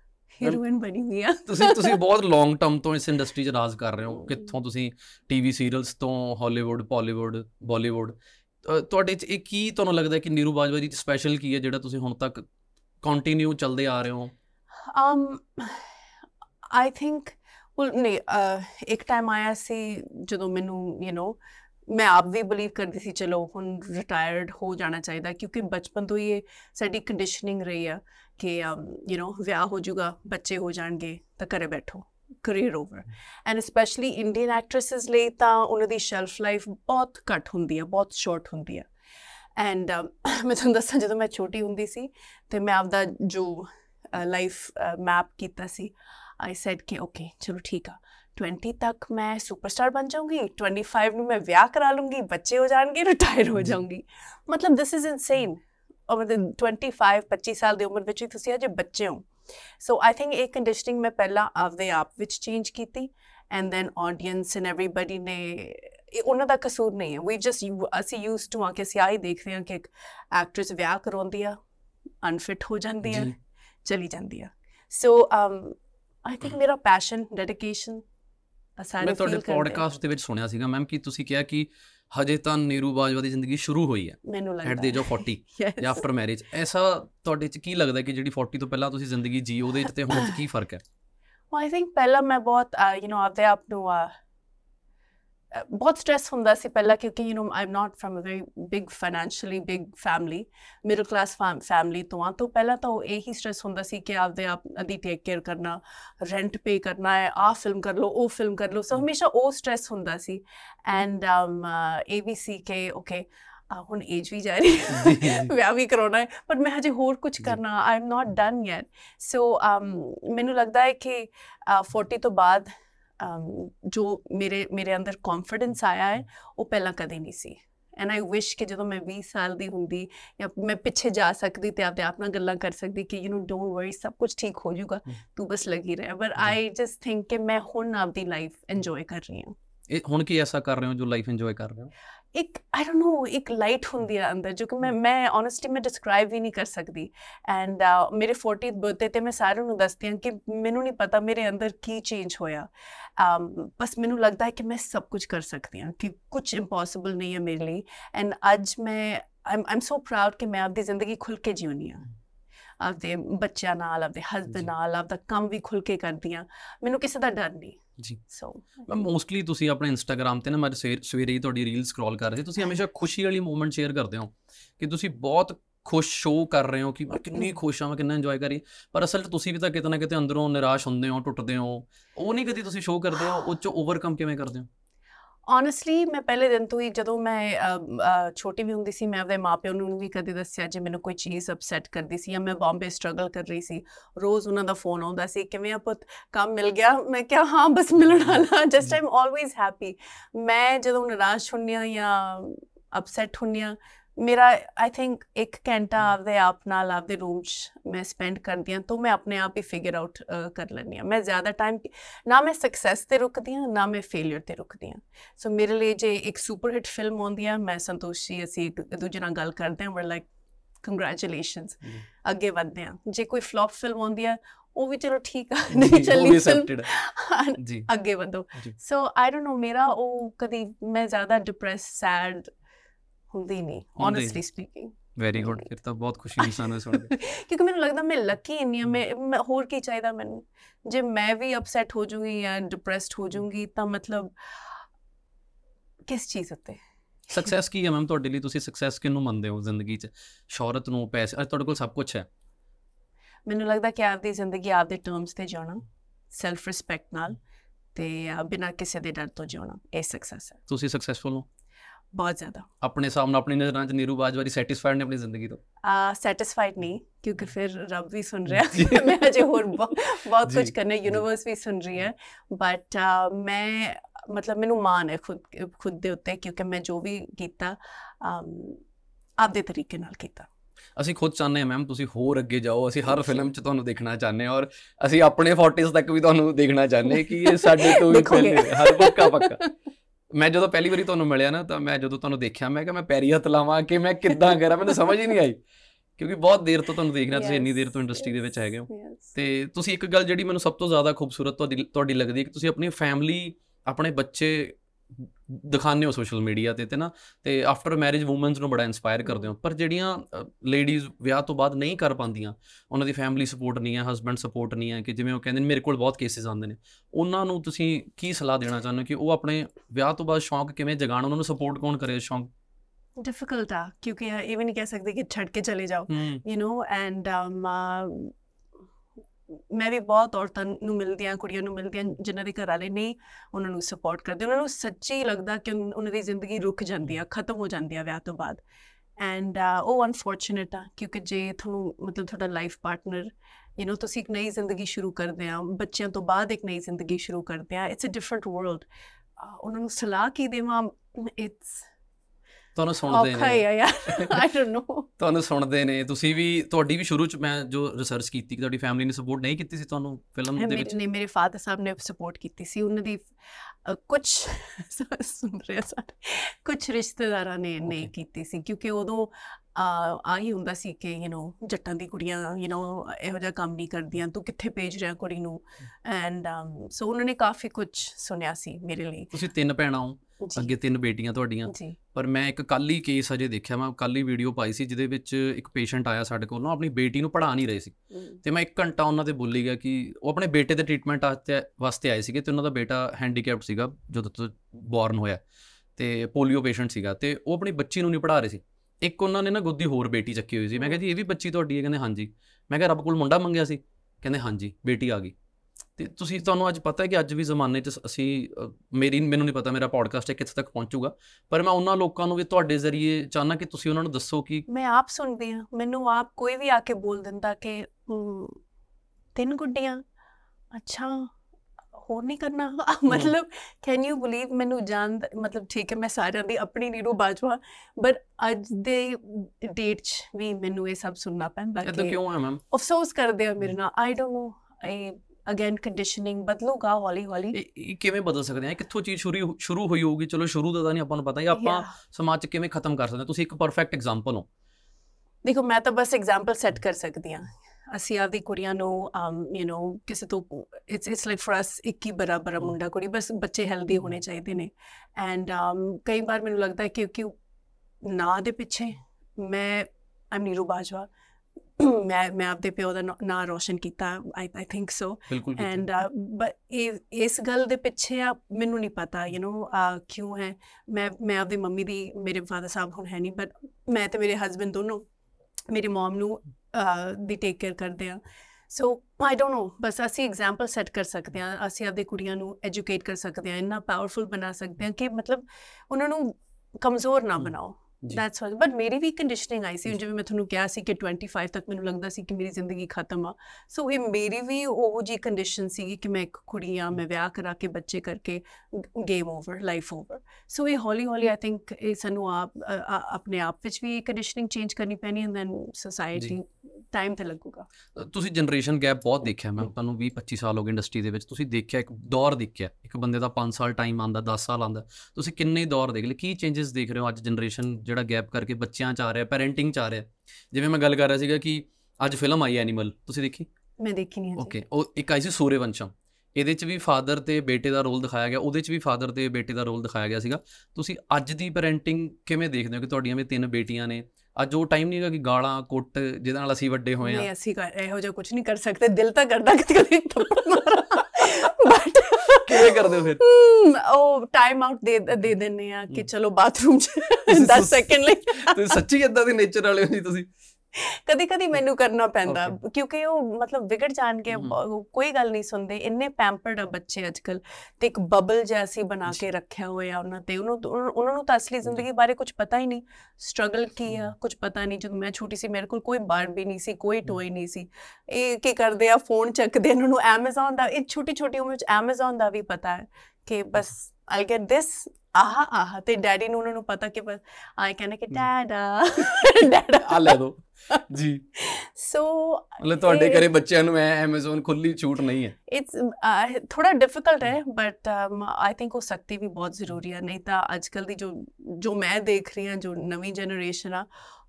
ਹੀਰੋਇਨ ਬਣੀ ਹੋਈ ਆ। ਤੁਸੀਂ ਤੁਸੀਂ ਬਹੁਤ ਲੌਂਗ ਟਰਮ ਤੋਂ ਇਸ ਇੰਡਸਟਰੀ 'ਚ ਰਾਜ ਕਰ ਰਹੇ ਹੋ। ਕਿੱਥੋਂ ਤੁਸੀਂ ਟੀਵੀ ਸੀਰੀਅਲਸ ਤੋਂ ਹਾਲੀਵੁੱਡ ਬਾਲੀਵੁੱਡ ਬਾਲੀਵੁੱਡ ਤੁਹਾਡੇ 'ਚ ਇਹ ਕੀ ਤੁਹਾਨੂੰ ਲੱਗਦਾ ਕਿ ਨੀਰੂ ਬਾਜਵਾ ਜੀ ਸਪੈਸ਼ਲ ਕੀ ਹੈ ਜਿਹੜਾ ਤੁਸੀਂ ਹੁਣ ਤੱਕ ਕੰਟੀਨਿਊ ਚੱਲਦੇ ਆ ਰਹੇ ਹੋ? Um i think well ਨਹੀਂ ਇੱਕ ਟਾਈਮ ਆਇਆ ਸੀ ਜਦੋਂ ਮੈਨੂੰ ਯੂ نو ਮੈਂ ਆਪ ਵੀ ਬਲੀਵ ਕਰਦੀ ਸੀ ਚਲੋ ਹੁਣ ਰਿਟਾਇਰਡ ਹੋ ਜਾਣਾ ਚਾਹੀਦਾ ਕਿਉਂਕਿ ਬਚਪਨ ਤੋਂ ਹੀ ਇਹ ਸਾਡੀ ਕੰਡੀਸ਼ਨਿੰਗ ਰਹੀ ਆ ਕਿ ਯੂ نو ਵਿਆਹ ਹੋ ਜਾਊਗਾ ਬੱਚੇ ਹੋ ਜਾਣਗੇ ਤਾਂ ਘਰੇ ਬੈਠੋ career over and specially Indian actresses ਲਈ ਤਾਂ ਉਹਨਾਂ ਦੀ ਸ਼ੈਲਫ ਲਾਈਫ ਬਹੁਤ ਘੱਟ ਹੁੰਦੀ ਹੈ ਬਹੁਤ ਸ਼ਾਰਟ ਹੁੰਦੀ ਹੈ ਐਂਡ ਮੈਂ ਤੁਹਾਨੂੰ ਦੱਸਾਂ ਜਦੋਂ ਮੈਂ ਛੋਟੀ ਹੁੰਦੀ ਸੀ ਤੇ ਮੈਂ ਆਪਦਾ ਜੋ ਲਾਈਫ ਮੈਪ ਕੀਤਾ ਸੀ ਆਈ ਸੈਡ ਕਿ ਓਕੇ ਚਲੋ ਠੀਕ ਆ। 20 ਤੱਕ ਮੈਂ ਸੁਪਰਸਟਾਰ ਬਣ ਜਾਊਂਗੀ 25 ਨੂੰ ਮੈਂ ਵਿਆਹ ਕਰਾ ਲੂੰਗੀ ਬੱਚੇ ਹੋ ਜਾਣਗੇ ਰਿਟਾਇਰ ਹੋ ਜਾਊਂਗੀ ਮਤਲਬ ਦਿਸ ਇਜ਼ ਇਨਸੇਨ ਔਰ ਮਤਲਬ 25 25 ਸਾਲ ਦੀ ਉਮਰ ਵਿੱਚ ਤੁਸੀਂ ਅਜੇ ਬੱਚੇ ਹੋ ਸੋ ਆਈ ਥਿੰਕ ਇਹ ਕੰਡੀਸ਼ਨਿੰਗ ਮੈਂ ਪਹਿਲਾਂ ਆਪਦੇ ਆਪ ਵਿੱਚ ਚੇਂਜ ਕੀਤੀ and then audience and everybody ਨੇ ਉਹਨਾਂ ਦਾ ਕਸੂਰ ਨਹੀਂ ਹੈ ਵੀ ਜਸਟ ਅਸੀਂ ਯੂਜ਼ਡ ਟੂ ਆ ਕੇ ਅਸੀਂ ਆਈ ਦੇਖਦੇ ਹਾਂ ਕਿ ਇੱਕ ਐਕਟ੍ਰੈਸ ਵਿਆਹ ਕਰਾਉਂਦੀ ਆ ਅਨਫਿਟ ਹੋ ਜਾਂਦੀ ਆ ਚਲੀ ਜਾਂਦੀ ਆ ਸੋ ਆਈ ਥਿੰਕ ਮੇਰਾ ਪੈਸ਼ਨ ਡੈਡੀਕੇਸ਼ਨ ਅਸਾਨ ਮੈਂ ਤੁਹਾਡੇ ਪੋਡਕਾਸਟ ਦੇ ਵਿੱਚ ਸੁਣਿਆ ਸੀਗਾ ਮੈਮ ਕਿ ਤੁਸੀਂ ਕਿਹਾ ਕਿ ਹਜੇ ਤਾਂ ਨੀਰੂ ਬਾਜਵਾ ਦੀ ਜ਼ਿੰਦਗੀ ਸ਼ੁਰੂ ਹੋਈ ਹੈ। ਮੈਨੂੰ ਲੱਗਦਾ ਐਟ ਦੇ ਜੋ 40 ਜਾਂ ਆਫਟਰ ਮੈਰਿਜ ਐਸਾ ਤੁਹਾਡੇ ਚ ਕੀ ਲੱਗਦਾ ਕਿ ਜਿਹੜੀ 40 ਤੋਂ ਪਹਿਲਾਂ ਤੁਸੀਂ ਜ਼ਿੰਦਗੀ ਜੀ ਉਹਦੇ ਚ ਤੇ ਹੁਣ ਚ ਕੀ ਫ਼ਰਕ ਹੈ? ਆਈ ਥਿੰਕ ਪਹਿਲਾਂ ਮੈਂ ਬਹੁਤ ਯੂ نو ਆਪਦੇ ਆਪ ਨੂੰ ਬਹੁਤ ਸਟ੍ਰੈਸ ਹੁੰਦਾ ਸੀ ਪਹਿਲਾਂ ਕਿਉਂਕਿ you know I am not from a very big financially big family middle class family ਤੋਂ ਆ ਤੋਂ ਪਹਿਲਾਂ ਤਾਂ ਉਹ ਇਹੀ ਸਟ੍ਰੈਸ ਹੁੰਦਾ ਸੀ ਕਿ ਆਪਦੇ ਆਪ ਦੀ ਟੇਕ ਕੇਅਰ ਕਰਨਾ ਰੈਂਟ ਪੇ ਕਰਨਾ ਹੈ ਆਹ ਫਿਲਮ ਕਰ ਲਓ ਉਹ ਫਿਲਮ ਕਰ ਲਓ। ਸੋ ਹਮੇਸ਼ਾ ਉਹ ਸਟ੍ਰੈਸ ਹੁੰਦਾ ਸੀ। ਐਂਡ um ਇਹ ਵੀ ਸੀ ਕਿ ਓਕੇ ਹੁਣ ਏਜ ਵੀ ਜਾ ਰਹੀ ਹੈ। [LAUGHS] ਵਿਆਹ ਵੀ ਕਰਾਉਣਾ ਹੈ। ਪਰ ਮੈਂ ਹਜੇ ਹੋਰ ਕੁਝ। ਕਰਨਾ I am not done yet so ਮੈਨੂੰ ਲੱਗਦਾ ਹੈ ਕਿ ਅ, 40 ਤੋਂ ਬਾਅਦ ਜੋ ਮੇਰੇ ਮੇਰੇ ਅੰਦਰ ਕੌਨਫੀਡੈਂਸ ਆਇਆ ਹੈ ਉਹ ਪਹਿਲਾਂ ਕਦੇ ਨਹੀਂ ਸੀ ਐਂਡ ਆਈ ਵਿਸ਼ ਕਿ ਜਦੋਂ ਮੈਂ 20 ਸਾਲ ਦੀ ਹੁੰਦੀ ਜਾਂ ਮੈਂ ਪਿੱਛੇ ਜਾ ਸਕਦੀ ਤੇ ਆਪਦੇ ਆਪ ਨਾਲ ਗੱਲਾਂ ਕਰ ਸਕਦੀ ਕਿ ਯੂ نو ਡੋਨਟ ਵਰੀ ਸਭ ਕੁਝ ਠੀਕ ਹੋ ਜਾਊਗਾ। ਤੂੰ ਬਸ ਲੱਗੀ ਰਹਿ ਬਟ ਜੀ। ਆਈ ਜਸਟ ਥਿੰਕ ਕਿ ਮੈਂ ਹੁਣ ਆਪਦੀ ਲਾਈਫ ਇੰਜੋਏ ਕਰ ਰਹੀ ਹਾਂ ਹੁਣ ਕੀ ਐਸਾ ਕਰ ਰਹੇ ਹੋ ਜੋ ਲਾਈਫ ਇੰਜੋਏ ਕਰ ਰਹੇ ਹੋ ਇੱਕ ਆਈ ਡੋਨਟ ਨੋ ਇੱਕ ਲਾਈਟ ਹੁੰਦੀ ਹੈ ਅੰਦਰ ਜੋ ਕਿ ਮੈਂ ਮੈਂ ਓਨੈਸਟਲੀ ਮੈਂ ਡਿਸਕ੍ਰਾਈਬ ਵੀ ਨਹੀਂ ਕਰ ਸਕਦੀ। ਐਂਡ ਮੇਰੇ 40th ਬਰਥਡੇ ਤੇ ਮੈਂ ਸਾਰਿਆਂ ਨੂੰ ਦੱਸਦੀ ਹਾਂ ਕਿ ਮੈਨੂੰ ਨਹੀਂ ਪਤਾ ਮੇਰੇ ਅੰਦਰ ਕੀ ਚੇਂਜ ਹੋਇਆ। ਬਸ ਮੈਨੂੰ ਲੱਗਦਾ ਹੈ ਕਿ ਮੈਂ ਸਭ ਕੁਝ ਕਰ ਸਕਦੀ ਹਾਂ ਕਿ ਕੁਝ ਇੰਪੋਸੀਬਲ ਨਹੀਂ ਹੈ ਮੇਰੇ ਲਈ। ਐਂਡ ਅੱਜ ਮੈਂ ਆਮ ਆਮ ਸੋ ਪ੍ਰਾਊਡ ਕਿ ਮੈਂ ਆਪਦੀ ਜ਼ਿੰਦਗੀ ਖੁੱਲ ਕੇ ਜਿਉਣੀ ਆ ਆਪਦੇ ਬੱਚਿਆਂ ਨਾਲ ਆਪਦੇ ਹਸਬੰਡ ਜੀ। ਨਾਲ ਆਪਦਾ ਕੰਮ ਵੀ ਖੁੱਲ ਕੇ ਕਰਦੀ ਹਾਂ। ਮੈਨੂੰ ਕਿਸੇ ਦਾ ਡਰ ਨਹੀਂ। ਜੀ। ਸੋ ਮੈਂ ਮੋਸਟਲੀ ਤੁਸੀਂ ਆਪਣੇ ਇੰਸਟਾਗ੍ਰam ਤੇ ਨਾ ਮੈਂ ਸਵੇਰ- ਹੀ ਤੁਹਾਡੀ ਰੀਲ ਸਕਰੋਲ ਕਰ ਰਹੀ। ਸੀ ਤੁਸੀਂ ਹਮੇਸ਼ਾ ਖੁਸ਼ੀ ਵਾਲੀ ਮੂਮੈਂਟ ਸ਼ੇਅਰ ਕਰਦੇ ਹੋ ਕਿ ਤੁਸੀਂ ਬਹੁਤ ਖੁਸ਼ ਸ਼ੋ ਕਰ ਰਹੇ ਹੋ ਕਿ ਮੈਂ ਕਿੰਨੀ ਖੁਸ਼ ਹਾਂ ਮੈਂ ਕਿੰਨਾ ਇੰਜੋਏ ਕਰੀ ਪਰ ਅਸਲ 'ਚ ਤੁਸੀਂ ਵੀ ਤਾਂ ਕਿਤੇ ਨਾ ਕਿਤੇ ਅੰਦਰੋਂ ਨਿਰਾਸ਼ ਹੁੰਦੇ ਹੋ ਟੁੱਟਦੇ ਹੋ। ਉਹ ਨਹੀਂ ਕਦੀ ਤੁਸੀਂ ਸ਼ੋ ਕਰਦੇ ਹੋ ਉਹ 'ਚੋਂ ਓਵਰਕਮ ਕਿਵੇਂ ਕਰਦੇ ਹੋ? ਓਨੈਸਟਲੀ ਮੈਂ ਪਹਿਲੇ ਦਿਨ ਤੋਂ ਹੀ ਜਦੋਂ ਮੈਂ ਛੋਟੀ ਵੀ ਹੁੰਦੀ ਸੀ ਮੈਂ ਆਪਣੇ ਮਾਪਿਆਂ ਨੂੰ ਵੀ ਕਦੇ ਦੱਸਿਆ ਜੇ ਮੈਨੂੰ ਕੋਈ ਚੀਜ਼ ਅਪਸੈਟ ਕਰਦੀ ਸੀ ਜਾਂ ਮੈਂ ਬੰਬੇ ਸਟਰਗਲ ਕਰ ਰਹੀ ਸੀ ਰੋਜ਼ ਉਹਨਾਂ ਦਾ ਫੋਨ ਆਉਂਦਾ ਸੀ ਕਿਵੇਂ ਆ ਪੁੱਤ? ਕੰਮ ਮਿਲ ਗਿਆ? ਮੈਂ ਕਿਹਾ ਹਾਂ ਬਸ ਮਿਲਣ ਵਾਲਾ ਜਸਟ ਆਮ ਆਲਵੇਜ਼ ਹੈਪੀ ਮੈਂ ਜਦੋਂ ਨਿਰਾਸ਼ ਹੁੰਨੀ ਆ ਜਾਂ ਅਪਸੈਟ ਹੁੰਨੀ ਆ ਮੇਰਾ ਆਈ ਥਿੰਕ ਇੱਕ ਘੰਟਾ ਆਪਦੇ ਆਪ ਨਾਲ ਆਪਦੇ ਰੂਮ 'ਚ ਮੈਂ ਸਪੈਂਡ ਕਰਦੀ ਹਾਂ ਤਾਂ ਮੈਂ ਆਪਣੇ ਆਪ ਹੀ ਫਿਗਰ ਆਊਟ ਕਰ ਲੈਂਦੀ ਹਾਂ। ਮੈਂ ਜ਼ਿਆਦਾ ਟਾਈਮ ਨਾ ਮੈਂ ਸਕਸੈਸ ਤੇ ਰੁਕਦੀ ਹਾਂ ਨਾ ਮੈਂ ਫੇਲਿਅਰ ਤੇ ਰੁਕਦੀ ਹਾਂ। ਸੋ ਮੇਰੇ ਲਈ ਜੇ ਇੱਕ ਸੁਪਰ ਹਿੱਟ ਫਿਲਮ ਆਉਂਦੀ ਹੈ ਮੈਂ ਸੰਤੋਸ਼ ਜੀ ਅਸੀਂ ਇੱਕ ਦੂਜੇ ਨਾਲ ਗੱਲ ਕਰਦੇ ਹਾਂ ਵਰ ਲਾਈਕ ਕੰਗ੍ਰੈਚੁਲੇਸ਼ਨਸ। ਅੱਗੇ ਵਧਦੇ ਹਾਂ। ਜੇ ਕੋਈ ਫਲॉप ਫਿਲਮ ਆਉਂਦੀ ਹੈ ਉਹ ਵੀ ਚਲੋ ਠੀਕ ਆ ਨਹੀਂ ਵੀ ਚੱਲੀ ਫਿਲਮ ਜੀ। ਅੱਗੇ ਵਧੋ। ਸੋ ਆਈ ਡੋਨਟ ਨੋ ਮੇਰਾ ਉਹ ਕਦੀ ਮੈਂ ਜ਼ਿਆਦਾ ਡਿਪਰੈਸ ਸੈਡ ਹੁੰਦੀ ਨਹੀਂ ਓਨੈਸਟਲੀ ਸਪੀਕਿੰਗ ਵੈਰੀ ਗੁੱਡ ਫਿਰ ਤਾਂ ਬਹੁਤ ਖੁਸ਼ੀ ਹੋਈ ਸਾਨੂੰ ਸੁਣ ਕੇ ਕਿਉਂਕਿ ਮੈਨੂੰ ਲੱਗਦਾ ਮੈਂ ਲੱਕੀ ਇੰਨੀ ਆ ਮੈਂ ਹੋਰ ਕੀ ਚਾਹੀਦਾ ਮੈਨੂੰ? ਜੇ ਮੈਂ ਵੀ ਅਪਸੈਟ ਹੋ ਜੂਗੀ ਜਾਂ ਡਿਪਰੈਸਡ ਹੋ ਜੂਗੀ ਤਾਂ ਮਤਲਬ ਕਿਸ ਚੀਜ਼ ਉੱਤੇ? ਸਕਸੈਸ ਕੀ ਹੈ ਮੈਮ ਤੁਹਾਡੇ ਲਈ? ਤੁਸੀਂ ਸਕਸੈਸ ਕਿਹਨੂੰ ਮੰਨਦੇ ਹੋ ਜ਼ਿੰਦਗੀ 'ਚ? ਸ਼ੌਹਰਤ ਨੂੰ ਪੈਸੇ ਅੱਜ ਤੁਹਾਡੇ ਕੋਲ ਸਭ ਕੁਝ ਹੈ। ਮੈਨੂੰ ਲੱਗਦਾ ਕਿ ਆਪਦੀ ਜ਼ਿੰਦਗੀ ਆਪਦੇ ਟਰਮਸ ਤੇ ਜਿਉਣਾ ਸੈਲਫ ਰਿਸਪੈਕਟ ਨਾਲ ਤੇ ਬਿਨਾਂ ਕਿਸੇ ਦੇ ਡਰ ਤੋਂ ਜਿਉਣਾ ਇਹ ਸਕਸੈਸ ਹੈ। ਤੁਸੀਂ ਸਕਸੈਸਫੁਲ ਹੋ? ਬਹੁਤ ਜ਼ਿਆਦਾ ਆਪਣੇ ਸਾਹਮਣੇ ਆਪਣੀ ਨਜ਼ਰਾਂ 'ਚ ਨੀਰੂ ਬਾਜਵਾਰੀ ਸੈਟੀਸਫਾਈਡ ਨੇ ਆਪਣੀ ਜ਼ਿੰਦਗੀ ਤੋਂ ਆ ਸੈਟੀਸਫਾਈਡ ਨਹੀਂ ਕਿਉਂਕਿ ਫਿਰ ਰੱਬ ਵੀ ਸੁਣ ਰਿਹਾ। ਮੈਂ ਅਜੇ ਹੋਰ ਬਹੁਤ ਕੁਝ ਕਰਨਾ। ਯੂਨੀਵਰਸ ਵੀ ਸੁਣ ਰਹੀ ਹੈ ਬਟ ਮੈਂ ਮਤਲਬ ਮੈਨੂੰ ਮਾਣ ਹੈ ਖੁਦ ਖੁਦ ਦੇ ਉੱਤੇ ਕਿਉਂਕਿ ਮੈਂ ਜੋ ਵੀ ਕੀਤਾ ਆਪਦੇ ਤਰੀਕੇ ਨਾਲ ਕੀਤਾ ਅਸੀਂ ਖੁਦ ਚਾਹੁੰਦੇ ਹਾਂ ਮੈਮ ਤੁਸੀਂ ਹੋਰ ਅੱਗੇ ਜਾਓ ਅਸੀਂ ਹਰ ਫਿਲਮ 'ਚ ਤੁਹਾਨੂੰ ਦੇਖਣਾ ਚਾਹੁੰਦੇ ਹਾਂ ਔਰ ਅਸੀਂ ਆਪਣੇ 40s ਤੱਕ ਵੀ ਤੁਹਾਨੂੰ ਦੇਖਣਾ ਚਾਹੁੰਦੇ ਕਿ ਇਹ ਸਾਡੇ ਤੋਂ ਵੀ। ਪਹਿਲੇ ਹਰ ਪੱਕਾ ਪੱਕਾ ਮੈਂ ਜਦੋਂ ਪਹਿਲੀ ਵਾਰੀ ਤੁਹਾਨੂੰ ਮਿਲਿਆ ਨਾ ਤਾਂ ਮੈਂ ਜਦੋਂ ਤੁਹਾਨੂੰ ਦੇਖਿਆ ਮੈਂ ਕਿਹਾ ਮੈਂ ਪੈਰੀ ਹੱਥ ਲਾਵਾਂ ਕਿ ਮੈਂ ਕਿੱਦਾਂ ਕਰਾਂ ਮੈਨੂੰ ਸਮਝ ਹੀ ਨਹੀਂ ਆਈ ਕਿਉਂਕਿ ਬਹੁਤ ਦੇਰ ਤੋਂ ਤੁਹਾਨੂੰ ਦੇਖ ਰਿਹਾ ਤੁਸੀਂ ਇੰਨੀ ਦੇਰ ਤੋਂ ਇੰਡਸਟਰੀ ਦੇ ਵਿੱਚ ਹੈਗੇ ਹੋ. ਤੇ ਤੁਸੀਂ ਇੱਕ ਗੱਲ ਜਿਹੜੀ ਮੈਨੂੰ ਸਭ ਤੋਂ ਜ਼ਿਆਦਾ ਖੂਬਸੂਰਤ ਤੁਹਾਡੀ ਤੁਹਾਡੀ ਲੱਗਦੀ ਹੈ ਕਿ ਤੁਸੀਂ ਆਪਣੀ ਫੈਮਿਲੀ ਆਪਣੇ ਬੱਚੇ ਦਿਖਾਉਂਦੇ ਹੋ ਸੋਸ਼ਲ ਮੀਡੀਆ ਤੇ ਤੇ ਨਾ ਤੇ ਆਫਟਰ ਮੈਰਿਜ ਔਮਨਸ ਨੂੰ ਬੜਾ ਇਨਸਪਾਇਰ ਕਰਦੇ ਹੋ। ਪਰ ਜਿਹੜੀਆਂ ਲੇਡੀਜ਼ ਵਿਆਹ ਤੋਂ ਬਾਅਦ ਨਹੀਂ ਕਰ ਪਾਉਂਦੀਆਂ ਉਹਨਾਂ ਦੀ ਫੈਮਿਲੀ ਸਪੋਰਟ ਨਹੀਂ ਹੈ ਹਸਬੰਡ ਸਪੋਰਟ ਨਹੀਂ ਹੈ ਕਿ ਜਿਵੇਂ ਉਹ ਕਹਿੰਦੇ ਨੇ ਮੇਰੇ ਕੋਲ ਬਹੁਤ ਕੇਸਿਸ ਆਉਂਦੇ ਨੇ। ਉਹਨਾਂ ਨੂੰ ਤੁਸੀਂ ਕੀ ਸਲਾਹ ਦੇਣਾ ਚਾਹੁੰਦੇ ਹੋ ਕਿ ਉਹ ਆਪਣੇ ਵਿਆਹ ਤੋਂ ਬਾਅਦ ਸ਼ੌਂਕ ਕਿਵੇਂ ਜਗਾਉਣ ਉਹਨਾਂ ਨੂੰ ਸਪੋਰਟ ਕੌਣ ਕਰੇ ਸ਼ੌਂਕ? ਡਿਫਿਕਲਟ ਆ ਕਿਉਂਕਿ ਇਹ ਵੀ ਨਹੀਂ ਕਹਿ ਸਕਦੇ ਕਿ ਛੱਡ ਕੇ ਚਲੇ ਜਾਓ। and um, uh, ਮੈਂ ਵੀ ਬਹੁਤ ਔਰਤਾਂ ਨੂੰ ਮਿਲਦੀ ਹਾਂ ਕੁੜੀਆਂ ਨੂੰ ਮਿਲਦੀ ਹਾਂ ਜਿਨ੍ਹਾਂ ਦੇ ਘਰ ਵਾਲੇ ਨਹੀਂ, ਉਹਨਾਂ ਨੂੰ ਸਪੋਰਟ ਕਰਦੇ। ਉਹਨਾਂ ਨੂੰ ਸੱਚੀ ਲੱਗਦਾ ਕਿ ਉਨ- ਉਹਨਾਂ ਦੀ ਜ਼ਿੰਦਗੀ ਰੁਕ ਜਾਂਦੀ ਆ, ਖਤਮ ਹੋ ਜਾਂਦੀ ਆ ਵਿਆਹ ਤੋਂ ਬਾਅਦ। ਐਂਡ ਉਹ ਅਨਫੋਰਚੂਨੇਟ ਆ, ਕਿਉਂਕਿ ਜੇ ਤੁਹਾਨੂੰ, ਮਤਲਬ ਤੁਹਾਡਾ ਲਾਈਫ ਪਾਰਟਨਰ ਯੂ نو ਤੁਸੀਂ ਇੱਕ ਨਈ ਜ਼ਿੰਦਗੀ ਸ਼ੁਰੂ ਕਰਦੇ ਆ, ਬੱਚਿਆਂ ਤੋਂ ਬਾਅਦ ਇੱਕ ਨਈ ਜ਼ਿੰਦਗੀ ਸ਼ੁਰੂ ਕਰਦੇ ਆ ਇਟਸ ਅ ਡਿਫਰੈਂਟ ਵਰਲਡ ਉਹਨਾਂ ਨੂੰ ਸਲਾਹ ਕੀ ਦੇਵਾਂ? ਇਟਸ ਤੁਹਾਨੂੰ ਸੁਣਦੇ ਔਖਾ ਨੇ। ਹੀ ਆ ਯਾਰ। ਆਈ ਡੋਨਟ ਨੋ ਤੁਹਾਨੂੰ ਸੁਣਦੇ ਨੇ। ਤੁਸੀਂ ਵੀ ਤੁਹਾਡੀ ਵੀ ਸ਼ੁਰੂ ਚ ਮੈਂ ਜੋ ਰਿਸਰਚ ਕੀਤੀ ਕਿ ਤੁਹਾਡੀ ਫੈਮਿਲੀ ਨੇ ਸਪੋਰਟ ਨਹੀਂ ਕੀਤੀ ਸੀ ਤੁਹਾਨੂੰ ਫਿਲਮ ਦੇ ਵਿੱਚ? ਨੇ ਮੇਰੇ ਫਾਦਰ ਸਾਹਿਬ ਨੇ ਸਪੋਰਟ ਕੀਤੀ ਸੀ। ਉਹਨਾਂ ਦੀ ਕੁਝ ਸੁਣ ਰਿਹਾ ਸਾਡੇ ਕੁਝ ਰਿਸ਼ਤੇਦਾਰਾਂ ਨੇ ਨਹੀਂ. ਕੀਤੀ ਸੀ। ਕਿਉਂਕਿ ਉਦੋਂ ਆ ਆ ਹੀ ਹੁੰਦਾ ਸੀ ਕਿ ਯੂ نو ਜੱਟਾਂ ਦੀ ਕੁੜੀਆਂ ਯੂ نو ਇਹੋ ਜਿਹਾ ਕੰਮ ਨਹੀਂ ਕਰਦੀਆਂ ਤੂੰ ਕਿੱਥੇ ਭੇਜ ਰਿਹਾ ਕੁੜੀ ਨੂੰ ਐਂਡ ਸੋ ਉਹਨਾਂ ਨੇ ਕਾਫੀ ਕੁਝ ਸੁਣਿਆ ਸੀ ਮੇਰੇ ਲਈ ਤੁਸੀਂ ਤਿੰਨ ਭੈਣਾਂ ਹੋ ਜੀ ਅੱਗੇ ਤਿੰਨ ਬੇਟੀਆਂ ਤੁਹਾਡੀਆਂ ਜੀ ਪਰ ਮੈਂ ਇੱਕ ਕੱਲ ਹੀ ਕੇਸ ਅਜੇ ਦੇਖਿਆ ਮੈਂ ਕੱਲ ਹੀ ਵੀਡੀਓ ਪਾਈ ਸੀ ਜਿਹਦੇ ਵਿੱਚ ਇੱਕ ਪੇਸ਼ੈਂਟ ਆਇਆ ਸਾਡੇ ਕੋਲ ਨਾ ਆਪਣੀ ਬੇਟੀ ਨੂੰ ਪੜ੍ਹਾ ਨਹੀਂ ਰਹੇ ਸੀ ਤੇ ਮੈਂ 1 ਘੰਟਾ ਉਹਨਾਂ ਤੇ ਬੋਲੀ ਗਿਆ ਕਿ ਉਹ ਆਪਣੇ ਬੇਟੇ ਦੇ ਟ੍ਰੀਟਮੈਂਟ ਵਾਸਤੇ ਆਏ ਸੀਗੇ ਤੇ ਉਹਨਾਂ ਦਾ ਬੇਟਾ ਹੈਂਡੀਕੈਪਡ ਸੀਗਾ ਜਦੋਂ ਤੋਂ ਬੌਰਨ ਹੋਇਆ ਤੇ ਪੋਲੀਓ ਪੇਸ਼ੈਂਟ ਸੀਗਾ ਤੇ ਉਹ ਆਪਣੀ ਬੱਚੀ ਨੂੰ ਨਹੀਂ ਪੜ੍ਹਾ ਰਹੇ ਸੀ ਇੱਕ ਉਹਨਾਂ ਨੇ ਨਾ ਗੁੱਦੀ ਹੋਰ ਬੇਟੀ ਚੱਕੀ ਹੋਈ ਸੀ। ਮੈਂ ਕਿਹਾ ਜੀ ਇਹ ਵੀ ਬੱਚੀ ਤੁਹਾਡੀ ਹੈ? ਕਹਿੰਦੇ ਹਾਂਜੀ। ਮੈਂ ਕਿਹਾ ਰੱਬ ਕੋਲ ਮੁੰਡਾ ਮੰਗਿਆ ਸੀ? ਕਹਿੰਦੇ ਹਾਂਜੀ ਬੇਟੀ ਆ ਗਈ। ਤੇ ਤੁਸੀਂ ਤੁਹਾਨੂੰ ਅੱਜ ਪਤਾ ਹੈ ਕਿ ਅੱਜ ਵੀ ਜ਼ਮਾਨੇ 'ਚ ਅਸੀਂ ਅ, ਮੇਰੀ ਮੈਨੂੰ ਨਹੀਂ ਪਤਾ ਮੇਰਾ ਪੋਡਕਾਸਟ ਹੈ ਕਿੱਥੇ ਤੱਕ ਪਹੁੰਚੂਗਾ। ਪਰ ਮੈਂ ਉਹਨਾਂ ਲੋਕਾਂ ਨੂੰ ਵੀ ਤੁਹਾਡੇ ਜ਼ਰੀਏ ਚਾਹਨਾ ਕਿ ਤੁਸੀਂ ਉਹਨਾਂ ਨੂੰ ਦੱਸੋ ਕਿ ਮੈਂ ਆਪ ਸੁਣਦੀ ਹਾਂ। ਮੈਨੂੰ ਆਪ ਕੋਈ ਵੀ ਆ ਕੇ ਬੋਲ ਦਿੰਦਾ ਕਿ ਹਮ, ਤਿੰਨ ਗੁੱਡੀਆਂ। ਅੱਛਾ। ਹੋਰ ਨਹੀਂ ਕਰਨਾ ਮਤਲਬ ਕੈਨ ਯੂ ਬਲੀਵ ਮੈਨੂੰ ਜਾਣ ਮਤਲਬ ਠੀਕ ਹੈ ਮੈਂ ਸਾਰਿਆਂ ਦੀ ਆਪਣੀ ਨੀਰੂ ਬਾਜਵਾ ਬਟ ਅੱਜ ਦੇ ਡੇਟ 'ਚ ਵੀ ਮੈਨੂੰ ਇਹ ਸਭ ਸੁਣਨਾ ਪੈਂਦਾ ਕਿ ਕਿਉਂ ਹੈ ਮੈਮ ਅਫਸੋਸ ਕਰਦੇ ਆ ਮੇਰੇ ਨਾਲ I don't know I again conditioning ਬਦਲੂਗਾ ਹੌਲੀ ਹੌਲੀ ਇਹ ਇਹ ਕਿਵੇਂ ਬਦਲ ਸਕਦੇ ਆ ਇਹ ਕਿੱਥੋਂ ਚੀਜ਼ ਸ਼ੁਰੂ ਸ਼ੁਰੂ ਹੋਈ ਹੋਊਗੀ ਚਲੋ ਸ਼ੁਰੂ ਦਾ ਤਾਂ ਨਹੀਂ ਆਪਾਂ ਨੂੰ ਪਤਾ ਹੀ ਆਪਾਂ. ਸਮਾਜ 'ਚ ਕਿਵੇਂ ਖਤਮ ਕਰ ਸਕਦੇ ਤੁਸੀਂ ਇੱਕ ਪਰਫੈਕਟ ਐਗਜ਼ਾਮਪਲ ਹੋ ਦੇਖੋ ਮੈਂ ਤਾਂ ਬਸ ਐਗਜ਼ਾਮਪਲ ਸੈੱਟ ਕਰ ਸਕਦੀ ਹਾਂ ਅਸੀਂ ਆਪਦੀ ਕੁੜੀਆਂ ਨੂੰ ਅਮ ਯੂ نو ਕਿਸੇ ਤੋਂ it's it's like for us ਇੱਕ ਹੀ ਬਰਾਬਰ ਆ ਮੁੰਡਾ ਕੁੜੀ ਬਸ ਬੱਚੇ ਹੈਲਦੀ ਹੋਣੇ ਚਾਹੀਦੇ ਨੇ ਐਂਡ ਅਮ ਕਈ ਵਾਰ ਮੈਨੂੰ ਲੱਗਦਾ ਹੈ ਕਿ ਕਿਉਂਕਿ ਨਾਂ ਦੇ ਪਿੱਛੇ ਮੈਂ ਆਮ ਨੀਰੂ ਬਾਜਵਾ ਮੈਂ ਮੈਂ ਆਪਦੇ ਪਿਓ ਦਾ ਨਾਂ ਰੋਸ਼ਨ ਕੀਤਾ I I think so and but ਇਸ ਗੱਲ ਦੇ ਪਿੱਛੇ ਆ ਮੈਨੂੰ ਨਹੀਂ ਪਤਾ ਯੂ نو ਕਿਉਂ ਹੈ ਮੈਂ ਮੈਂ ਆਪਦੀ ਮੰਮੀ ਦੀ ਮੇਰੇ ਫਾਦਰ ਸਾਹਿਬ ਹੁਣ ਹੈ ਨਹੀਂ ਬਟ ਮੈਂ ਤੇ ਮੇਰੇ ਹਸਬੰਦ ਦੋਨੋਂ ਮੇਰੀ ਮਮ ਨੂੰ ਦੀ ਟੇਕ ਕੇਅਰ ਕਰਦੇ ਆ ਸੋ ਆਈ ਡੋਨਟ ਨੋ ਬਸ ਅਸੀਂ ਐਗਜ਼ਾਮਪਲ ਸੈੱਟ ਕਰ ਸਕਦੇ ਆ ਅਸੀਂ ਆਪਦੇ ਕੁੜੀਆਂ ਨੂੰ ਐਜੂਕੇਟ ਕਰ ਸਕਦੇ ਆ ਇੰਨਾ ਪਾਵਰਫੁਲ ਬਣਾ ਸਕਦੇ ਆ ਕਿ ਮਤਲਬ ਉਹਨਾਂ ਨੂੰ ਕਮਜ਼ੋਰ ਨਾ ਬਣਾਓ। ਦੈਟਸ ਵਾਟ ਬਟ ਮੇਰੀ ਵੀ ਕੰਡੀਸ਼ਨਿੰਗ ਆਈ ਸੀ ਜਿਵੇਂ ਮੈਂ ਤੁਹਾਨੂੰ ਕਿਹਾ ਸੀ ਕਿ 25 ਤੱਕ ਮੈਨੂੰ ਲੱਗਦਾ ਸੀ ਕਿ ਮੇਰੀ ਜ਼ਿੰਦਗੀ ਖਤਮ ਆ ਸੋ ਇਹ ਮੇਰੀ ਵੀ ਉਹ ਜੀ ਕੰਡੀਸ਼ਨ ਸੀ ਕਿ ਮੈਂ ਇੱਕ ਕੁੜੀ ਆ ਮੈਂ ਵਿਆਹ ਕਰਾ ਕੇ ਬੱਚੇ ਕਰਕੇ game over life over so ਇਹ ਹੌਲੀ ਹੌਲੀ ਆਈ ਥਿੰਕ ਇਹ ਸਾਨੂੰ ਆਪ ਆਪਣੇ ਆਪ ਵਿੱਚ ਵੀ ਕੰਡੀਸ਼ਨਿੰਗ ਚੇਂਜ ਕਰਨੀ ਪੈਣੀ ਐਂਡ ਦੈਨ ਸੋਸਾਇਟੀ ਟਾਈਮ ਤੇ ਲੱਗੂਗਾ ਤੁਸੀਂ ਜਨਰੇਸ਼ਨ ਗੈਪ ਬਹੁਤ ਦੇਖਿਆ ਮੈਂ ਤੁਹਾਨੂੰ 20 25 ਸਾਲ ਹੋ ਗਏ ਇੰਡਸਟਰੀ ਦੇ ਵਿੱਚ ਤੁਸੀਂ ਦੇਖਿਆ ਇੱਕ ਦੌਰ ਦੇਖਿਆ ਇੱਕ ਬੰਦੇ ਦਾ 5 ਸਾਲ ਟਾਈਮ ਆਂਦਾ 10 ਸਾਲ ਆਂਦਾ ਤੁਸੀਂ ਕਿੰਨੇ ਦੌਰ ਦੇਖ ਲਏ ਕੀ ਚੇਂजेस ਦੇਖ ਰਹੇ ਹੋ ਅੱਜ ਜਨਰੇਸ਼ਨ ਜਿਹੜਾ ਗੈਪ ਕਰਕੇ ਬੱਚਿਆਂ 'ਚ ਆ ਰਿਹਾ ਪੈਰੈਂਟਿੰਗ 'ਚ ਆ ਰਿਹਾ। ਜਿਵੇਂ ਮੈਂ ਗੱਲ ਕਰ ਰਿਹਾ ਸੀਗਾ ਕਿ ਅੱਜ ਫਿਲਮ ਆਈ ਐਨੀਮਲ ਤੁਸੀਂ ਦੇਖੀ? ਮੈਂ ਦੇਖੀ ਨਹੀਂ ਓਕੇ ਉਹ ਇੱਕ ਆਈ ਸੀ ਸੂਰਯਵੰਸ਼ਮ ਇਹਦੇ 'ਚ ਵੀ ਫਾਦਰ ਤੇ ਬੇਟੇ ਦਾ ਰੋਲ ਦਿਖਾਇਆ ਗਿਆ ਉਹਦੇ 'ਚ ਵੀ ਫਾਦਰ ਤੇ ਬੇਟੇ ਦਾ ਰੋਲ ਦਿਖਾਇਆ ਗਿਆ ਸੀਗਾ। ਤੁਸੀਂ ਅੱਜ ਦੀ ਪੈਰੈਂਟਿੰਗ ਕਿਵੇਂ ਦੇਖਦੇ ਹੋ ਕਿ ਤੁਹਾਡੀਆਂ ਵੀ ਤਿੰਨ ਬੇਟੀਆਂ ਨੇ? ਅੱਜ ਉਹ ਟਾਈਮ ਨਹੀਂ ਹੈਗਾ ਕਿ ਗਾਲਾਂ ਕੁੱਟ ਜਿਹਦੇ ਨਾਲ ਅਸੀਂ ਵੱਡੇ ਹੋਏ ਆ ਨਹੀਂ ਅਸੀਂ ਇਹੋ ਜਿਹਾ ਕੁਝ ਨਹੀਂ ਕਰ ਸਕਦੇ ਦਿਲ ਤਾਂ ਕਰਦਾ ਕਿ ਕਦੇ ਥੱਪੜ ਮਾਰਾਂ। ਬਟ ਕਿਵੇਂ ਕਰਦੇ ਹੋ ਫਿਰ? ਉਹ ਟਾਈਮ ਆਊਟ ਦੇ ਦੇ ਦਿੰਨੇ ਆ ਕਿ। ਚਲੋ ਬਾਥਰੂਮ ਚ ਤੁਸੀਂ 10 ਸੁਸ- ਸੈਕਿੰਡ ਲਈ। ਤੁਸੀਂ ਸੱਚੀ ਇਦਾਂ ਦੇ ਨੇਚਰ ਵਾਲੇ ਹੋ ਜੀ ਤੁਸੀਂ? ਕਦੀ ਕਦੀ ਮੈਨੂੰ ਕਰਨਾ ਪੈਂਦਾ. ਕਿਉਂਕਿ ਉਹ ਮਤਲਬ ਵਿਗੜ ਹਮ। ਬ- ਕੋਈ ਗੱਲ ਨਹੀਂ ਸੁਣਦੇ। ਇੰਨੇ ਪੈਂਪਰਡ ਆ ਬੱਚੇ ਅੱਜਕੱਲ ਤੇ ਇੱਕ ਬਬਲ ਜੈਸੀ ਬਣਾ। ਕੇ ਰੱਖਿਆ ਹੋਇਆ ਉਹਨਾਂ ਤੇ। ਉਹਨੂੰ ਉਹਨਾਂ ਨੂੰ ਤਾਂ ਅਸਲੀ ਜ਼ਿੰਦਗੀ ਬਾਰੇ ਕੁਝ ਪਤਾ ਹੀ ਨਹੀਂ। ਸਟਰਗਲ ਕੀ ਆ ਕੁਝ ਪਤਾ ਨਹੀਂ। ਜਦੋਂ ਮੈਂ ਛੋਟੀ ਸੀ ਮੇਰੇ ਕੋਲ ਕੋਈ ਬਾਰਬੀ ਨਹੀਂ ਸੀ ਕੋਈ ਟੋਏ ਨਹੀਂ ਸੀ। ਇਹ ਕੀ ਕਰਦੇ ਆ ਫੋਨ ਚੱਕਦੇ ਇਹਨਾਂ ਨੂੰ Amazon ਦਾ ਇਹ ਛੋਟੀ ਛੋਟੀ ਉਮਰ ਵਿੱਚ Amazon ਦਾ ਵੀ ਪਤਾ ਹੈ ਕਿ ਬਸ ਆਈ ਗੈਟ ਦਿਸ ਆਹਾ ਆਹਾ ਤੇ ਡੈਡੀ ਨੂੰ ਉਹਨਾਂ ਨੂੰ ਪਤਾ ਕਿ ਬਸ ਆਈ ਕਹਿੰਦੇ ਕਿ ਡੈਡਾ [LAUGHS] ਡੈਡਾ। ਆ ਲੈ ਦੋ ਜੀ। ਸੋ ਮਤਲਬ ਤੁਹਾਡੇ ਘਰੇ ਬੱਚਿਆਂ ਨੂੰ ਐ Amazon ਖੁੱਲੀ ਛੂਟ ਨਹੀਂ ਹੈ। ਇਟਸ ਥੋੜਾ ਡਿਫਿਕਲਟ ਹੈ ਬਟ ਆਈ ਥਿੰਕ ਉਹ ਸਖਤੀ ਵੀ ਬਹੁਤ ਜ਼ਰੂਰੀ ਹੈ ਨਹੀਂ ਤਾਂ ਅੱਜਕੱਲ ਦੀ ਜੋ ਜੋ ਮੈਂ ਦੇਖ ਰਹੀ ਹਾਂ ਜੋ ਨਵੀਂ ਜਨਰੇਸ਼ਨ ਆ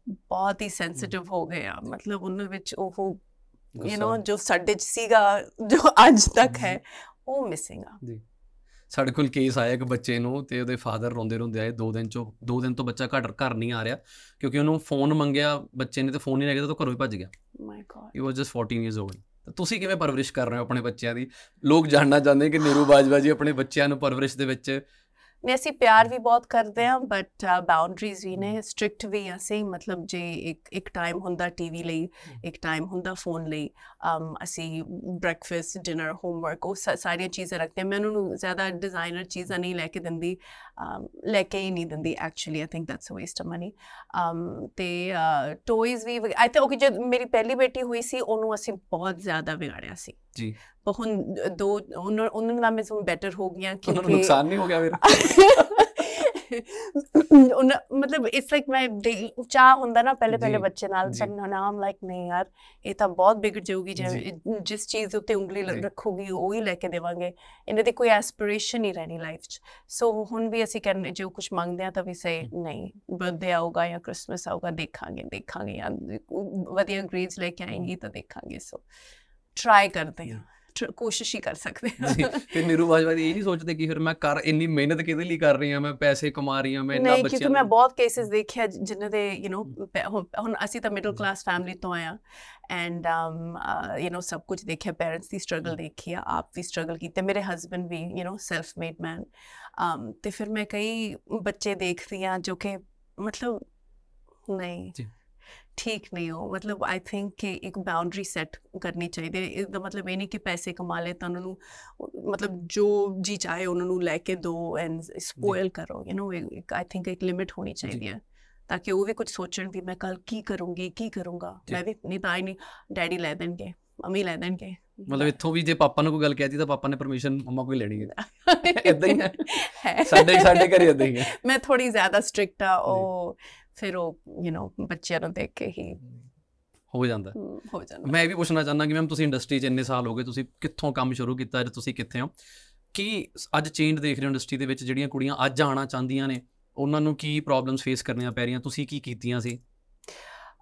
ਬਹੁਤ ਹੀ ਸੈਂਸਿਟਿਵ ਹੋ ਗਏ ਆ। ਮਤਲਬ ਉਹਨਾਂ ਵਿੱਚ ਉਹ ਯੂ। نو ਜੋ ਸਾਡੇ ਚ ਸੀਗਾ ਜੋ ਅੱਜ ਤੱਕ ਹੈ ਉਹ ਮਿਸਿੰਗ ਆ। ਸਾਡੇ ਕੋਲ ਕੇਸ ਆਇਆ ਇੱਕ ਬੱਚੇ ਨੂੰ ਤੇ ਉਹਦੇ ਫਾਦਰ ਰੋਂਦੇ ਰੋਂਦੇ ਆਏ 2 ਦਿਨ ਚੋਂ 2 ਦਿਨ ਤੋਂ ਬੱਚਾ ਘਰ ਘਰ ਨਹੀਂ ਆ ਰਿਹਾ ਕਿਉਂਕਿ ਉਹਨੂੰ ਫੋਨ ਮੰਗਿਆ ਬੱਚੇ ਨੇ ਤੇ ਫੋਨ ਨਹੀਂ ਲੈ ਗਿਆ ਤਾਂ ਘਰੋਂ ਹੀ ਭੱਜ ਗਿਆ। My God he was just 14 years old ਤੁਸੀਂ ਕਿਵੇਂ ਪਰਵਰਿਸ਼ ਕਰ ਰਹੇ ਹੋ ਆਪਣੇ ਬੱਚਿਆਂ ਦੀ? ਲੋਕ ਜਾਣਨਾ ਚਾਹੁੰਦੇ ਕਿ ਨੀਰੂ ਬਾਜਵਾ ਜੀ ਆਪਣੇ ਬੱਚਿਆਂ ਨੂੰ ਪਰਵਰਿਸ਼ ਦੇ ਵਿੱਚ ਨੇ ਅਸੀਂ ਪਿਆਰ ਵੀ ਬਹੁਤ ਕਰਦੇ ਹਾਂ ਬਟ ਬਾਉਂਡਰੀਜ਼ ਵੀ ਨੇ ਸਟ੍ਰਿਕਟ ਵੀ ਆ ਅਸੀਂ ਮਤਲਬ ਜੇ ਇੱਕ ਇੱਕ ਟਾਈਮ ਹੁੰਦਾ ਟੀਵੀ ਲਈ ਇੱਕ ਟਾਈਮ ਹੁੰਦਾ ਫੋਨ ਲਈ ਅਸੀਂ ਬ੍ਰੈਕਫਾਸਟ ਡਿਨਰ ਹੋਮਵਰਕ ਉਹ ਸਾ- ਸਾਰੀਆਂ ਚੀਜ਼ਾਂ ਰੱਖਦੇ ਮੈਂ ਉਹਨਾਂ ਨੂੰ ਜ਼ਿਆਦਾ ਡਿਜ਼ਾਈਨਰ ਚੀਜ਼ਾਂ ਨਹੀਂ ਲੈ ਕੇ ਦਿੰਦੀ ਲੈ ਕੇ ਹੀ ਨਹੀਂ ਦਿੰਦੀ actually I think that's a waste of money ਤੇ ਟੋਇਜ਼ ਵੀ ਆਈ ਥਿੰਕ ਓਕੇ ਜਦ ਮੇਰੀ ਪਹਿਲੀ ਬੇਟੀ ਹੋਈ ਸੀ ਉਹਨੂੰ ਅਸੀਂ ਬਹੁਤ ਜ਼ਿਆਦਾ ਵਿਗਾੜਿਆ ਸੀ। ਜੀ। ਹੁਣ ਦੋ ਉਹਨਾਂ ਉਹਨਾਂ ਨਾਲ ਮੈਂ ਬੈਟਰ ਹੋ ਗਈਆਂ ਉਹਨਾਂ ਨੂੰ ਨੁਕਸਾਨ ਨਹੀਂ ਹੋ ਗਿਆ ਉਹਨਾਂ [LAUGHS] ਮਤਲਬ ਇਟਸ ਲਾਈਕ ਮੈਂ ਦੇ- ਚਾਹ ਹੁੰਦਾ ਨਾ ਪਹਿਲੇ ਪਹਿਲੇ ਜੀ, ਬੱਚੇ ਨਾਲ ਜੀ। ਪਰ ਨਾ ਆਮ ਲਾਈਕ ਨਹੀਂ ਯਾਰ ਇਹ ਤਾਂ ਬਹੁਤ ਵਿਗੜ ਜਾਊਗੀ ਜੇ ਜੀ। ਜਿਸ ਚੀਜ਼ ਦੇ ਉੱਤੇ ਉਂਗਲੀ ਲ- ਜੀ। ਰੱਖੂਗੀ ਉਹ ਹੀ ਲੈ ਕੇ ਦੇਵਾਂਗੇ ਇਹਨਾਂ ਦੀ ਕੋਈ ਐਸਪੀਰੇਸ਼ਨ ਨਹੀਂ ਰਹਿਣੀ ਲਾਈਫ 'ਚ ਸੋ ਹੁਣ ਵੀ ਅਸੀਂ ਕਹਿੰਦੇ ਜੋ ਕੁਝ ਮੰਗਦੇ ਆ ਤਾਂ ਵੀ ਸੇ ਨਹੀਂ ਬਰਥਡੇ ਆਊਗਾ ਜਾਂ ਕ੍ਰਿਸਮਸ ਆਊਗਾ ਦੇਖਾਂਗੇ ਦੇਖਾਂਗੇ ਜਾਂ ਵਧੀਆ ਗ੍ਰੇਡਸ ਲੈ ਕੇ ਆਏਂਗੀ ਤਾਂ ਦੇਖਾਂਗੇ ਸੋ ਟਰਾਈ ਕਰਦੇ ਹਾਂ tr- ਕੋਸ਼ਿਸ਼ ਹੀ ਕਰ ਸਕਦੇ ਜੀ ਹਾਂ ਫਿਰ ਨੀਰੂ ਬਾਜਵਾ ਦੀ ਇਹ ਨਹੀਂ ਸੋਚਦੇ ਕਿ ਫਿਰ ਮੈਂ ਕਰ ਇੰਨੀ ਮਿਹਨਤ ਕਿਹਦੇ ਲਈ ਕਰ ਰਹੀ ਹਾਂ ਮੈਂ ਪੈਸੇ ਕਮਾ ਰਹੀ ਹਾਂ ਮੈਂ ਇੰਨਾ ਨਹੀਂ ਬੱਚਿਆਂ ਕਿਉਂਕਿ ਮੈਂ ਨੂੰ ਬਹੁਤ ਕੇਸਿਸ ਦੇਖਿਆ ਜਿ- ਜਿਨ੍ਹਾਂ ਦੇ ਯੂ نو ਹੁਣ ਅਸੀਂ ਤਾਂ ਮਿਡਲ ਕਲਾਸ ਫੈਮਿਲੀ ਤੋਂ ਆਇਆ ਐਂਡ um ਯੂ نو ਸਭ ਕੁਝ ਦੇਖਿਆ ਪੈਰੈਂਟਸ ਦੀ ਸਟਰਗਲ ਦੇਖੀ ਆ ਆਪ ਵੀ ਸਟਰਗਲ ਕੀਤੀ ਮੇਰੇ husband we you know self made man um ਤੇ ਫਿਰ ਮੈਂ ਕਈ ਬੱਚੇ ਦੇਖਦੀ ਆ ਜੋ ਕਿ ਮਤਲਬ ਨਹੀਂ ਜੀ। ਠੀਕ ਨਹੀਂ ਹੋ ਮਤਲਬ ਆਈ ਥਿੰਕ ਕਿ ਇੱਕ ਬਾਉਂਡਰੀ ਸੈੱਟ ਕਰਨੀ ਚਾਹੀਦੀ ਹੈ ਇਹਦਾ ਮਤਲਬ ਇਹ ਨਹੀਂ ਕਿ ਪੈਸੇ ਕਮਾ ਲਏ ਤਾਂ ਉਹਨਾਂ ਨੂੰ ਮਤਲਬ ਜੋ ਜੀ ਚਾਹੇ ਉਹਨਾਂ ਨੂੰ ਲੈ ਕੇ ਦੋ ਐਂਡ ਸਪੋਇਲ ਕਰੋ ਯੂ نو ਆਈ ਥਿੰਕ ਇੱਕ ਲਿਮਿਟ ਹੋਣੀ ਚਾਹੀਦੀ ਹੈ ਤਾਂ ਕਿ ਉਹ ਵੀ ਕੁਝ ਸੋਚਣ ਵੀ ਮੈਂ ਕੱਲ ਕੀ ਕਰੂੰਗੀ ਕੀ ਕਰੂੰਗਾ। ਮੈਂ ਵੀ ਨਹੀਂ ਤਾਂ ਨਹੀਂ ਡੈਡੀ ਲੈ ਦੇਣਗੇ ਮੰਮੀ ਲੈ ਦੇਣਗੇ ਮਤਲਬ ਇੱਥੋਂ ਵੀ ਜੇ ਪਾਪਾ ਨੂੰ ਕੋਈ ਗੱਲ ਕਹਿਤੀ ਤਾਂ ਪਾਪਾ ਨੇ ਪਰਮਿਸ਼ਨ ਮੰਮਾ ਕੋਈ ਲੈਣੀ ਹੈ ਹੀ ਹੈ। ਹੈ ਸਾਡੇ ਸਾਡੇ ਘਰੇ ਇਦਾਂ ਹੀ ਹੈ ਮੈਂ ਥੋੜੀ ਜ਼ਿਆਦਾ ਸਟ੍ਰਿਕਟ ਆ ਉਹ ਫਿਰ ਉਹ ਯੂ نو ਬੱਚਿਆਂ ਨੂੰ ਦੇਖ ਕੇ ਹੀ ਹੋ ਜਾਂਦਾ। ਹੋ ਜਾਂਦਾ। ਮੈਂ ਇਹ ਵੀ ਪੁੱਛਣਾ ਚਾਹੁੰਦਾ ਕਿ ਮੈਮ ਤੁਸੀਂ ਇੰਡਸਟਰੀ 'ਚ ਇੰਨੇ ਸਾਲ ਹੋ ਗਏ ਤੁਸੀਂ ਕਿੱਥੋਂ ਕੰਮ ਸ਼ੁਰੂ ਕੀਤਾ ਅੱਜ ਤੁਸੀਂ ਕਿੱਥੇ ਹੋ? ਕੀ ਅੱਜ ਚੇਂਜ ਦੇਖ ਰਹੇ ਹੋ ਇੰਡਸਟਰੀ ਦੇ ਵਿੱਚ ਜਿਹੜੀਆਂ ਕੁੜੀਆਂ ਅੱਜ ਆਉਣਾ ਚਾਹੁੰਦੀਆਂ ਨੇ ਉਹਨਾਂ ਨੂੰ ਕੀ ਪ੍ਰੋਬਲਮਸ ਫੇਸ ਕਰਨੀਆਂ ਪੈ ਰਹੀਆਂ? ਤੁਸੀਂ ਕੀ ਕੀਤੀਆਂ ਸੀ?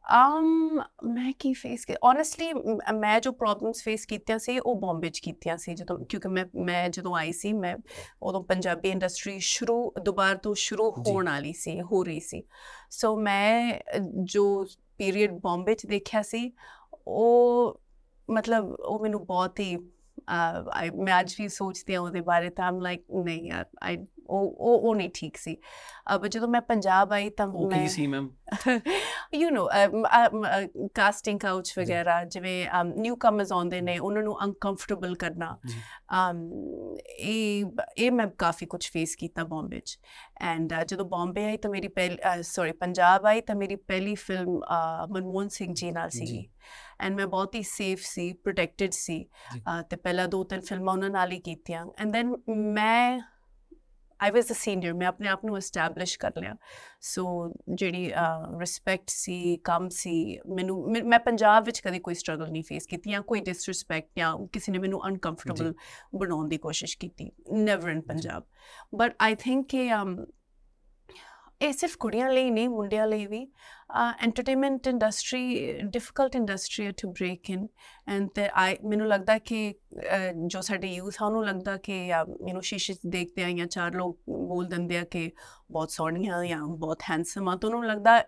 Um ਮੈਂ ਕੀ ਫੇਸ ਕੀ ਓਨੈਸਟਲੀ ਮੈਂ ਜੋ ਪ੍ਰੋਬਲਮਸ ਫੇਸ ਕੀਤੀਆਂ ਸੀ ਉਹ ਬੰਬੇ ਚ ਕੀਤੀਆਂ ਸੀ ਜਦੋਂ ਕਿਉਂਕਿ ਮੈਂ ਮੈਂ ਜਦੋਂ ਆਈ ਸੀ ਮੈਂ ਉਦੋਂ ਪੰਜਾਬੀ ਇੰਡਸਟਰੀ ਸ਼ੁਰੂ ਦੁਬਾਰਾ ਤੋਂ ਸ਼ੁਰੂ। ਹੋਣ ਵਾਲੀ ਸੀ ਹੋ ਰਹੀ ਸੀ ਸੋ ਮੈਂ ਜੋ ਪੀਰੀਅਡ ਬੰਬੇ ਚ ਦੇਖਿਆ ਸੀ ਉਹ ਮਤਲਬ ਉਹ ਮੈਨੂੰ ਬਹੁਤ ਹੀ ਮੈਂ ਅੱਜ ਵੀ ਸੋਚਦੀ ਹਾਂ ਉਹਦੇ ਬਾਰੇ ਤਾਂ ਆਮ ਲਾਈਕ ਨਹੀਂ ਯਾਰ ਆਈ ਉਹ ਉਹ ਉਹ ਨਹੀਂ ਠੀਕ ਸੀ ਅਬ ਜਦੋਂ ਮੈਂ ਪੰਜਾਬ ਆਈ ਤਾਂ ਮੈਂ ਕੀ ਸੀ ma'am you know casting couch ਵਗੈਰਾ ਜਿਵੇਂ ਨਿਊ ਕਮਰਸ ਆਉਂਦੇ ਨੇ ਉਹਨਾਂ ਨੂੰ ਅਨਕੰਫਰਟੇਬਲ ਕਰਨਾ ਇਹ ਇਹ ਮੈਂ ਕਾਫੀ ਕੁਝ ਫੇਸ ਕੀਤਾ ਬੰਬੇ ਚ ਐਂਡ ਜਦੋਂ ਬੰਬੇ ਆਈ ਤਾਂ ਮੇਰੀ ਪਹਿਲੀ ਸੌਰੀ ਪੰਜਾਬ ਆਈ ਤਾਂ ਮੇਰੀ ਪਹਿਲੀ ਫਿਲਮ ਮਨਮੋਹਨ ਸਿੰਘ ਜੀ ਨਾਲ। ਸੀਗੀ ਐਂਡ ਮੈਂ ਬਹੁਤ ਹੀ ਸੇਫ ਸੀ ਪ੍ਰੋਟੈਕਟਡ ਸੀ ਤੇ ਪਹਿਲਾਂ ਦੋ ਤਿੰਨ ਫਿਲਮਾਂ ਉਹਨਾਂ ਨਾਲ ਹੀ ਕੀਤੀਆਂ ਐਂਡ ਦੈਨ ਮੈਂ ਆਈ ਵਾਸ ਅ ਸੀਨੀਅਰ ਮੈਂ ਆਪਣੇ ਆਪ ਨੂੰ ਐਸਟੈਬਲਿਸ਼ ਕਰ ਲਿਆ ਸੋ ਜਿਹੜੀ ਰਿਸਪੈਕਟ ਸੀ ਕੰਮ ਸੀ ਮੈਨੂੰ ਮੈਂ- ਪੰਜਾਬ ਵਿੱਚ ਕਦੇ ਕੋਈ ਸਟਰਗਲ ਨਹੀਂ ਫੇਸ ਕੀਤੀ ਜਾਂ ਕੋਈ ਡਿਸਰਿਸਪੈਕਟ ਜਾਂ ਕਿਸੇ ਨੇ ਮੈਨੂੰ ਅਨਕੰਫਰਟੇਬਲ ਬਣਾਉਣ ਦੀ ਕੋਸ਼ਿਸ਼ ਕੀਤੀ never in Punjab but I think ਕਿ ਇਹ ਸਿਰਫ ਕੁੜੀਆਂ ਲਈ ਨਹੀਂ ਮੁੰਡਿਆਂ ਲਈ ਵੀ ਐਂਟਰਟੇਨਮੈਂਟ ਇੰਡਸਟਰੀ ਡਿਫਿਕਲਟ ਇੰਡਸਟਰੀ ਹੈ ਟੂ ਬ੍ਰੇਕ ਇਨ ਐਂਡ ਤੇ ਆਈ ਮੈਨੂੰ ਲੱਗਦਾ ਕਿ ਜੋ ਸਾਡੇ ਯੂਥ ਆ ਉਹਨੂੰ ਲੱਗਦਾ ਕਿ ਯੂ نو ਸ਼ੀਸ਼ੇ 'ਚ ਦੇਖਦੇ ਆ ਜਾਂ ਚਾਰ ਲੋਕ ਬੋਲ ਦਿੰਦੇ ਆ ਕਿ ਬਹੁਤ ਸੋਹਣੀ ਆ ਜਾਂ ਬਹੁਤ ਹੈਂਡਸਮ ਆ ਤਾਂ ਉਹਨੂੰ ਲੱਗਦਾ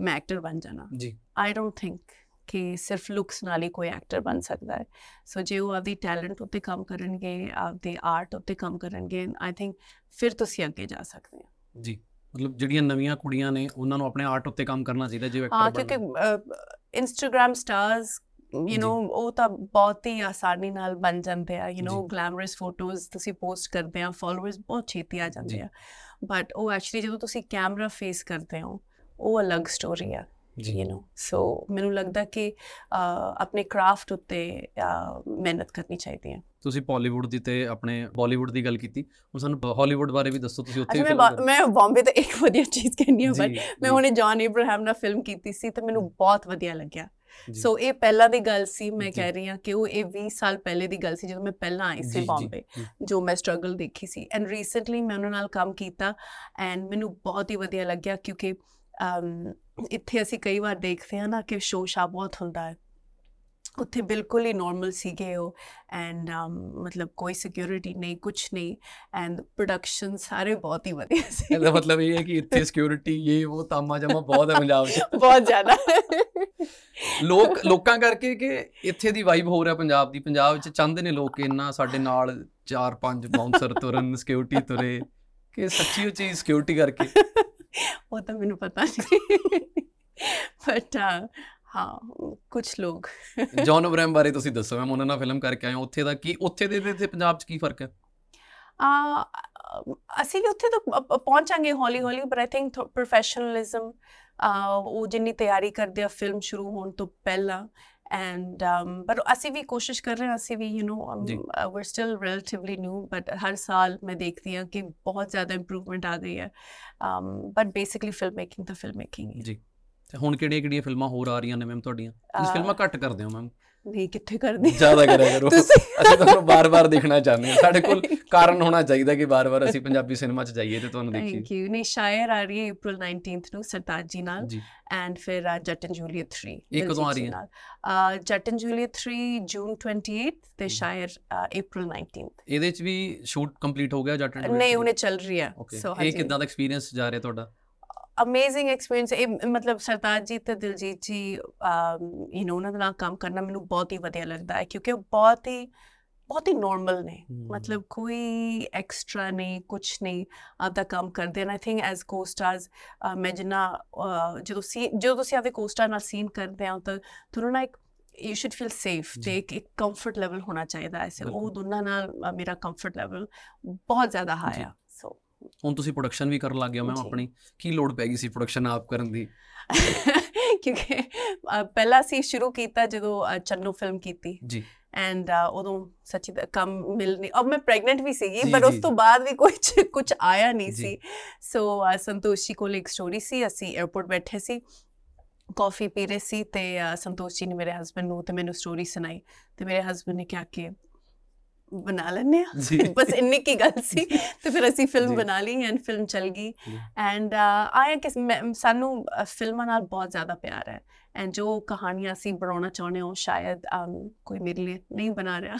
ਮੈਂ ਐਕਟਰ ਬਣ ਜਾਣਾ ਜੀ ਆਈ ਡੋਂਟ ਥਿੰਕ ਕਿ ਸਿਰਫ ਲੁਕਸ ਨਾਲ ਹੀ ਕੋਈ ਐਕਟਰ ਬਣ ਸਕਦਾ ਹੈ ਸੋ ਜੇ ਉਹ ਆਪਦੀ ਟੈਲੈਂਟ ਉੱਤੇ ਕੰਮ ਕਰਨਗੇ ਆਪਦੇ ਆਰਟ ਉੱਤੇ ਕੰਮ ਕਰਨਗੇ ਆਈ ਥਿੰਕ ਫਿਰ ਤੁਸੀਂ ਅੱਗੇ ਜਾ ਸਕਦੇ ਹੋ ਜੀ ਮਤਲਬ ਜਿਹੜੀਆਂ ਨਵੀਆਂ ਕੁੜੀਆਂ ਨੇ ਉਹਨਾਂ ਨੂੰ ਆਪਣੇ ਆਰਟ ਉੱਤੇ ਕੰਮ ਕਰਨਾ ਚਾਹੀਦਾ ਜਿਵੇਂ ਹਾਂ ਐਕਟਰ ਕਿਉਂਕਿ ਇੰਸਟਾਗ੍ਰam ਸਟਾਰਸ ਯੂ ਜੀ। نو ਉਹ ਤਾਂ ਬਹੁਤ ਹੀ ਆਸਾਨੀ ਨਾਲ ਬਣ ਜਾਂਦੇ ਆ ਯੂ نو ਜੀ। ਗਲੈਮਰਸ ਫੋਟੋਜ਼ ਤੁਸੀਂ ਪੋਸਟ ਕਰਦੇ ਆ ਫਾਲੋਅਰਸ ਬਹੁਤ ਛੇਤੀ ਆ ਜਾਂਦੇ ਜੀ। ਆ ਬਟ ਉਹ ਐਕਚੁਅਲੀ ਜਦੋਂ ਤੁਸੀਂ ਕੈਮਰਾ ਫੇਸ ਕਰਦੇ ਹੋ ਉਹ ਅਲੱਗ ਸਟੋਰੀ ਆ ਜੀ ਯੂ نو ਸੋ ਮੈਨੂੰ ਲੱਗਦਾ ਕਿ ਆਪਣੇ ਕਰਾਫਟ ਉੱਤੇ ਮਿਹਨਤ ਕਰਨੀ ਚਾਹੀਦੀ ਹੈ। ਤੁਸੀਂ ਬਾਲੀਵੁੱਡ ਦੀ ਤੇ ਆਪਣੇ ਬਾਲੀਵੁੱਡ ਦੀ ਗੱਲ ਕੀਤੀ। ਹੁਣ ਸਾਨੂੰ ਹਾਲੀਵੁੱਡ ਬਾਰੇ ਵੀ ਦੱਸੋ ਤੁਸੀਂ ਉੱਥੇ ਮੈਂ ਮੈਂ ਬੰਬੇ ਤੇ ਇੱਕ ਵਧੀਆ ਚੀਜ਼ ਕਹਿੰਦੀ ਹਾਂ ਬਟ ਮੈਂ ਹੁਣੇ ਜੌਨ ਇਬਰਾਹਿਮ ਨਾਲ ਫਿਲਮ ਕੀਤੀ ਸੀ ਤੇ ਮੈਨੂੰ ਬਹੁਤ ਵਧੀਆ ਲੱਗਿਆ। ਸੋ ਇਹ ਪਹਿਲਾਂ ਦੀ ਗੱਲ ਸੀ ਮੈਂ। ਕਹਿ ਰਹੀ ਹਾਂ ਕਿ ਉਹ ਇਹ 20 ਸਾਲ ਪਹਿਲੇ ਦੀ ਗੱਲ ਸੀ ਜਦੋਂ ਮੈਂ ਪਹਿਲਾਂ ਆਈ ਸੀ ਬੰਬੇ ਜੀ। ਮੈਂ ਸਟਰਗਲ ਦੇਖੀ ਸੀ। ਐਂਡ ਰੀਸੈਂਟਲੀ ਮੈਂ ਉਹਨਾਂ ਨਾਲ ਕੰਮ ਕੀਤਾ ਐਂਡ ਮੈਨੂੰ ਬਹੁਤ ਹੀ ਵਧੀਆ ਲੱਗਿਆ ਕਿਉਂਕਿ ਇੱਥੇ ਅਸੀਂ ਕਈ ਵਾਰ ਦੇਖਦੇ ਹਾਂ ਨਾ ਕਿ ਸ਼ੋਅ ਸ਼ਾ ਬਹੁਤ ਹੁੰਦਾ ਹੈ। ਉੱਥੇ ਬਿਲਕੁਲ ਹੀ ਨਾਰਮਲ ਸੀਗੇ ਉਹ ਐਂਡ ਮਤਲਬ ਕੋਈ ਸਿਕਿਉਰਿਟੀ ਨਹੀਂ ਕੁਝ ਨਹੀਂ ਐਂਡ ਪ੍ਰੋਡਕਸ਼ਨ ਸਾਰੇ ਬਹੁਤ ਹੀ ਵਧੀਆ ਸੀ। ਇਹਦਾ ਮਤਲਬ ਇਹ ਹੈ ਕਿ ਇੱਥੇ ਸਿਕਿਉਰਿਟੀ ਇਹ ਉਹ ਤਾਮਾ ਜਮਾ ਬਹੁਤ ਹੈ ਪੰਜਾਬ 'ਚ। ਬਹੁਤ ਜ਼ਿਆਦਾ। ਲੋਕ ਲੋਕਾਂ ਕਰਕੇ ਕਿ ਇੱਥੇ ਦੀ ਵਾਈਬ ਹੋ ਰਿਹਾ ਪੰਜਾਬ ਦੀ। ਪੰਜਾਬ ਵਿੱਚ ਚਾਹੁੰਦੇ ਨੇ ਲੋਕ ਇੰਨਾ ਸਾਡੇ ਨਾਲ ਚਾਰ ਪੰਜ ਬਾਉਂਸਰ ਤੁਰਨ ਸਿਕਿਉਰਿਟੀ ਤੁਰੇ ਕਿ ਸੱਚੀ ਉਹ ਚੀਜ਼ ਸਿਕਿਉਰਿਟੀ ਕਰਕੇ। ਉਹ ਤਾਂ ਮੈਨੂੰ ਪਤਾ ਨਹੀਂ ਬਟ ਹਾਂ ਕੁਝ ਲੋਕ ਜੌਨ ਅਬਰਾਮ ਬਾਰੇ ਤੁਸੀਂ ਦੱਸੋ ਮੈਂ ਉਹਨਾਂ ਨਾਲ ਫਿਲਮ ਕਰਕੇ ਆਇਆ ਉੱਥੇ ਦਾ ਕੀ ਉੱਥੇ ਦੇ ਤੇ ਪੰਜਾਬ 'ਚ ਕੀ ਫ਼ਰਕ ਹੈ ਆ ਅਸੀਂ ਵੀ ਉੱਥੇ ਤਾਂ ਪਹੁੰਚਾਂਗੇ ਹੌਲੀ ਹੌਲੀ ਪਰ ਆਈ ਥਿੰਕ ਪ੍ਰੋਫੈਸ਼ਨਲਿਜ਼ਮ ਉਹ ਜਿੰਨੀ ਤਿਆਰੀ ਕਰਦੇ ਆ ਫਿਲਮ ਸ਼ੁਰੂ ਹੋਣ ਤੋਂ ਪਹਿਲਾਂ ਐਂਡ ਪਰ ਅਸੀਂ ਵੀ ਕੋਸ਼ਿਸ਼ ਕਰ ਰਹੇ ਹਾਂ ਅਸੀਂ ਵੀ ਯੂ نو ਜੀ। We're still relatively new but ਹਰ ਸਾਲ ਮੈਂ ਦੇਖਦੀ ਹਾਂ ਕਿ ਬਹੁਤ ਜ਼ਿਆਦਾ ਇੰਪਰੂਵਮੈਂਟ ਆ ਗਈ ਹੈ। ਬਟ ਬੇਸਿਕਲੀ ਫਿਲਮ ਮੇਕਿੰਗ ਤਾਂ ਫਿਲਮ ਮੇਕਿੰਗ ਜੀ। ਹੁਣ ਕਿਹੜੀਆਂ ਕਿਹੜੀਆਂ ਫਿਲਮਾਂ ਹੋਰ ਆ ਰਹੀਆਂ ਨੇ ਮੈਮ ਤੁਹਾਡੀਆਂ? ਤੁਸੀਂ ਫਿਲਮਾਂ ਘੱਟ ਕਰਦੇ ਹੋ ਮੈਮ? ਨਹੀਂ ਕਿੱਥੇ ਕਰਦੀ? ਜ਼ਿਆਦਾ ਕਰਿਆ ਕਰੋ। ਅਸੀਂ ਤੁਹਾਨੂੰ ਬਾਰ-ਬਾਰ ਦੇਖਣਾ ਚਾਹੁੰਦੇ ਹਾਂ। ਸਾਡੇ ਕੋਲ ਕਾਰਨ ਹੋਣਾ ਚਾਹੀਦਾ ਕਿ ਬਾਰ-ਬਾਰ ਅਸੀਂ ਪੰਜਾਬੀ ਸਿਨੇਮਾ 'ਚ ਜਾਈਏ ਤੇ ਤੁਹਾਨੂੰ ਦੇਖੀਏ। ਥੈਂਕ ਯੂ ਨਹੀਂ ਸ਼ਾਇਰ ਆ ਰਹੀ ਹੈ April 19th ਨੂੰ ਸਰਤਾਜ ਜੀ ਨਾਲ ਐਂਡ ਫਿਰ ਜੱਟ ਐਂਡ ਜੂਲੀਅਟ 3 ਇਹ ਕਦੋਂ ਆ ਰਹੀ ਹੈ? ਹੈ ਜੱਟ ਐਂਡ ਜੂਲੀਅਟ 3 ਜੂਨ 28 ਤੇ ਸ਼ਾਇਰ April 19th ਇਹਦੇ 'ਚ ਵੀ ਸ਼ੂਟ ਕੰਪਲੀਟ ਹੋ ਗਿਆ ਜੱਟ ਐਂਡ ਨਹੀਂ ਹੁਣੇ ਚੱਲ ਰਹੀ ਹੈ। ਸੋ ਇਹ ਕਿਦਾਂ ਦਾ ਐਕਸਪੀਰੀਅੰਸ ਜਾ ਰਿਹਾ ਤੁਹਾਡਾ? ਅਮੇਜ਼ਿੰਗ ਐਕਸਪੀਰੀਅੰਸ ਇਹ ਮਤਲਬ ਸਰਤਾਜ ਜੀ ਤੇ ਦਿਲਜੀਤ ਜੀ ਯੂ نو ਉਹਨਾਂ ਨਾਲ ਕੰਮ ਕਰਨਾ ਮੈਨੂੰ ਬਹੁਤ ਹੀ ਵਧੀਆ ਲੱਗਦਾ ਹੈ ਕਿਉਂਕਿ ਉਹ ਬਹੁਤ ਹੀ ਬਹੁਤ ਹੀ ਨਾਰਮਲ ਨੇ ਮਤਲਬ ਕੋਈ ਐਕਸਟਰਾ ਨਹੀਂ ਕੁਝ ਨਹੀਂ ਆਪਦਾ ਕੰਮ ਕਰਦੇ ਨੇ ਆਈ ਥਿੰਕ ਐਜ਼ ਕੋ-ਸਟਾਰਸ ਮੈਂ ਜਿੰਨਾ ਜਦੋਂ ਸੀ ਜਦੋਂ ਤੁਸੀਂ ਆਪਦੇ ਕੋ-ਸਟਾਰ ਨਾਲ ਸੀਨ ਕਰਦੇ ਹੋ ਤਾਂ ਤੁਹਾਨੂੰ ਨਾ ਇੱਕ ਯੂ ਸ਼ੁਡ ਫੀਲ ਸੇਫ। ਤੇ ਇੱਕ ਕੰਫਰਟ ਲੈਵਲ ਹੋਣਾ ਚਾਹੀਦਾ ਐਸੇ ਉਹ। ਦੋਨਾਂ ਨਾਲ ਮੇਰਾ ਕੰਫਰਟ ਲੈਵਲ ਬਹੁਤ ਜ਼ਿਆਦਾ ਹਾਈ। ਆ ਹੁਣ ਤੁਸੀਂ ਪ੍ਰੋਡਕਸ਼ਨ ਵੀ ਕਰਨ ਲੱਗ ਗਏ ਹੋ ਮੈਮ। ਆਪਣੀ ਕੀ ਲੋੜ ਪੈ ਗਈ ਸੀ ਪ੍ਰੋਡਕਸ਼ਨ ਆਪ ਕਰਨ ਦੀ [LAUGHS] ਕਿਉਂਕਿ ਪਹਿਲਾਂ ਅਸੀਂ ਸ਼ੁਰੂ ਕੀਤਾ ਜਦੋਂ ਚੰਨੂ ਫਿਲਮ ਕੀਤੀ ਜੀ ਐਂਡ ਉਦੋਂ ਸੱਚੀ ਕੰਮ ਮਿਲ ਨਹੀਂ ਅਬ ਮੈਂ ਪ੍ਰੈਗਨੈਂਟ ਵੀ ਸੀਗੀ ਪਰ ਉਸ ਤੋਂ। ਬਾਅਦ ਵੀ ਕੁਝ ਕੁਝ ਆਇਆ ਨਹੀਂ। ਸੀ ਸੋ ਸੰਤੋਸ਼ੀ ਕੋਲ ਇੱਕ ਸਟੋਰੀ ਸੀ ਅਸੀਂ 에어ਪੋਰਟ ਬੈਠੇ ਸੀ ਕਾਫੀ ਪੀ ਰਹੇ ਸੀ ਤੇ ਸੰਤੋਸ਼ ਜੀ ਨੇ ਮੇਰੇ ਹਸਬੰਡ ਨੂੰ ਤੇ ਮੈਨੂੰ ਸਟੋਰੀ ਸੁਣਾਈ ਤੇ ਮੇਰੇ ਹਸਬੰਡ ਨੇ ਕਿਹਾ ਕਿ ਬਣਾ ਲੈਂਦੇ ਆ ਬਸ ਇੰਨੀ ਕੀ ਗੱਲ ਸੀ। ਤੇ ਫਿਰ ਅਸੀਂ ਫਿਲਮ। ਬਣਾ ਲਈ ਐਂਡ ਫਿਲਮ ਚੱਲ ਗਈ। ਐਂਡ ਆਇਆ ਕਿ ਸਾਨੂੰ ਫਿਲਮਾਂ ਨਾਲ ਬਹੁਤ ਜ਼ਿਆਦਾ ਪਿਆਰ ਹੈ। ਐਂਡ ਜੋ ਕਹਾਣੀਆਂ ਅਸੀਂ ਬਣਾਉਣਾ ਚਾਹੁੰਦੇ ਹਾਂ ਸ਼ਾਇਦ ਕੋਈ ਮੇਰੇ ਲਈ ਨਹੀਂ ਬਣਾ ਰਿਹਾ।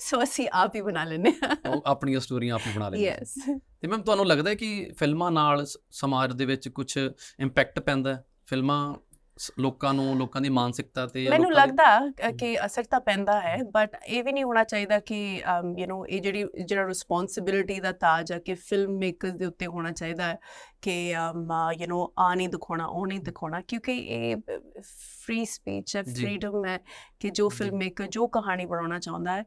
ਸੋ ਅਸੀਂ ਆਪ ਹੀ ਬਣਾ ਹਾਂ। ਉਹ ਆਪਣੀਆਂ ਸਟੋਰੀਆਂ ਆਪ ਹੀ ਬਣਾ ਲੈਂਦੇ ਯੈਸ ਤੇ ਮੈਮ ਤੁਹਾਨੂੰ ਲੱਗਦਾ ਹੈ ਕਿ ਫਿਲਮਾਂ ਨਾਲ ਸਮਾਜ ਦੇ ਵਿੱਚ ਕੁਝ ਇੰਪੈਕਟ ਪੈਂਦਾ ਹੈ? ਫਿਲਮਾਂ ਲੋਕਾਂ ਨੂੰ ਲੋਕਾਂ ਦੀ ਮਾਨਸਿਕਤਾ ਤੇ ਮੈਨੂੰ ਲੱਗਦਾ ਕਿ ਅਸਰ ਤਾਂ ਪੈਂਦਾ ਹੈ ਬਟ ਇਹ ਵੀ ਨਹੀਂ ਹੋਣਾ ਚਾਹੀਦਾ ਕਿ ਯੂ نو ਇਹ ਜਿਹੜੀ ਜਿਹੜਾ ਰਿਸਪੌਂਸਿਬਿਲਿਟੀ ਦਾ ਤਾਜ ਆ ਕਿ ਫਿਲਮ ਮੇਕਰਸ ਦੇ ਉੱਤੇ ਹੋਣਾ ਚਾਹੀਦਾ ਹੈ ਕਿ ਯੂ نو ਆ ਨਹੀਂ ਦਿਖਾਉਣਾ ਉਹ ਨਹੀਂ ਦਿਖਾਉਣਾ ਕਿਉਂਕਿ ਇਹ ਫ੍ਰੀ ਸਪੀਚ ਹੈ ਫ੍ਰੀडम ਹੈ ਕਿ ਜੋ ਫਿਲਮ ਮੇਕਰ ਜੋ ਕਹਾਣੀ ਬਣਾਉਣਾ ਚਾਹੁੰਦਾ ਹੈ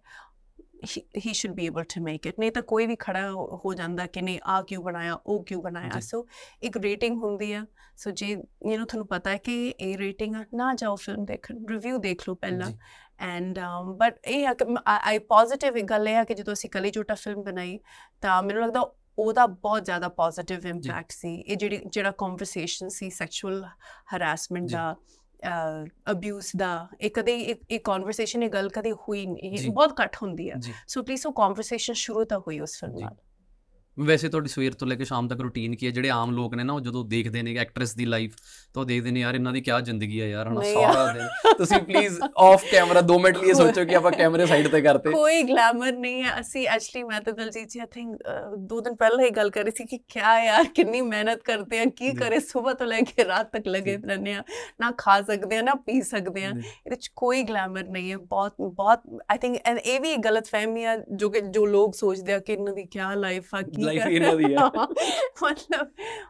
he should be able to make it ਨਹੀਂ ਤਾਂ ਕੋਈ ਵੀ ਖੜਾ ਹੋ ਜਾਂਦਾ ਕਿ ਨਹੀਂ ਆ ਕਿਉਂ ਬਣਾਇਆ ਉਹ ਕਿਉਂ ਬਣਾਇਆ। ਸੋ ਇੱਕ ਰੇਟਿੰਗ ਹੁੰਦੀ ਆ ਸੋ ਜੇ ਯੂ نو ਤੁਹਾਨੂੰ ਪਤਾ ਹੈ ਕਿ ਇਹ ਰੇਟਿੰਗ ਆ ਨਾ ਜਾਓ ਫਿਲਮ ਦੇਖਣ ਰਿਵਿਊ ਦੇਖ ਲਓ ਪਹਿਲਾਂ। ਐਂਡ ਬਟ ਇਹ ਆਈ ਪੋਜ਼ਿਟਿਵ ਗੱਲ ਇਹ ਹੈ ਕਿ ਜਦੋਂ ਅਸੀਂ ਕਲੀ ਜੋਟਾ ਫਿਲਮ ਬਣਾਈ ਤਾਂ ਮੈਨੂੰ ਲੱਗਦਾ ਉਹਦਾ ਬਹੁਤ ਜ਼ਿਆਦਾ ਪੋਜ਼ਿਟਿਵ ਇੰਪੈਕਟ ਸੀ ਇਹ ਜਿਹੜੀ ਜਿਹੜਾ ਕਨਵਰਸੇਸ਼ਨ ਸੀ ਸੈਕਸ਼ੂਅਲ ਹਰਾਸਮੈਂਟ। ਦਾ ਅਬਿਊਜ਼ ਦਾ। ਇਹ ਕਦੇ ਇੱਕ ਇਹ ਕਨਵਰਸੇਸ਼ਨ ਇਹ ਗੱਲ ਕਦੇ ਹੋਈ ਨਹੀਂ। ਬਹੁਤ ਘੱਟ ਹੁੰਦੀ ਹੈ। ਸੋ ਪਲੀਜ਼ ਉਹ ਕਨਵਰਸੇਸ਼ਨ ਸ਼ੁਰੂ ਤਾਂ ਹੋਈ ਉਸ ਫਿਲਮ। ਨਾਲ। ਵੈਸੇ ਤੁਹਾਡੀ ਸਵੇਰ ਤੋਂ ਲੈ ਕੇ ਸ਼ਾਮ ਤੱਕ ਰੁਟੀਨ ਕੀ ਹੈ? ਜਿਹੜੇ ਆਮ ਲੋਕ ਨੇ ਨਾ ਉਹ ਜਦੋਂ ਦੇਖਦੇ ਨੇ ਐਕਟਰੈਸ ਦੀ ਲਾਈਫ ਤਾਂ ਉਹ ਦੇਖਦੇ ਨੇ ਯਾਰ ਇਹਨਾਂ ਦੀ ਕੀ ਜ਼ਿੰਦਗੀ ਹੈ ਯਾਰ ਹਨਾ ਸਾਰਾ ਦਿਨ। ਤੁਸੀਂ ਪਲੀਜ਼ ਆਫ ਕੈਮਰਾ 2 ਮਿੰਟ ਲਈ ਸੋਚੋ ਕਿ ਆਪਾਂ ਕੈਮਰੇ ਸਾਈਡ ਤੇ ਕਰਤੇ ਕੋਈ ਗਲੈਮਰ ਨਹੀਂ ਹੈ। ਅਸੀਂ ਐਕਚੁਅਲੀ ਮੈਂ ਤਾਂ ਦਲਜੀਤ ਜੀ ਆਈ ਥਿੰਕ ਦੋ ਦਿਨ ਪਹਿਲਾਂ ਹੀ ਗੱਲ ਕਰ ਰਹੀ ਸੀ ਕਿ ਕਿਆ ਯਾਰ ਕਿੰਨੀ ਮਿਹਨਤ ਕਰਦੇ ਆ ਕੀ। ਕਰੇ ਸਵੇਰ ਤੋਂ ਲੈ ਕੇ ਰਾਤ ਤੱਕ ਲੱਗੇ। ਰਹਿੰਦੇ ਆ। ਨਾ ਖਾ ਸਕਦੇ ਆ ਨਾ ਪੀ ਸਕਦੇ ਆ। ਇਹਦੇ ਚ ਕੋਈ ਗਲੈਮਰ ਨਹੀਂ ਹੈ। ਬਹੁਤ ਬਹੁਤ ਆਈ ਥਿੰਕ ਇਹ ਵੀ ਗਲਤ ਫਹਿਮੀ ਆ ਜੋ ਕਿ ਜੋ ਲੋਕ ਸੋਚਦੇ ਆ ਕਿ ਇਹਨਾਂ ਦੀ ਕੀ ਲਾਈਫ ਆ ਕਰ- ਇਹਨਾਂ ਦੀ ਹੈ। ਮਤਲਬ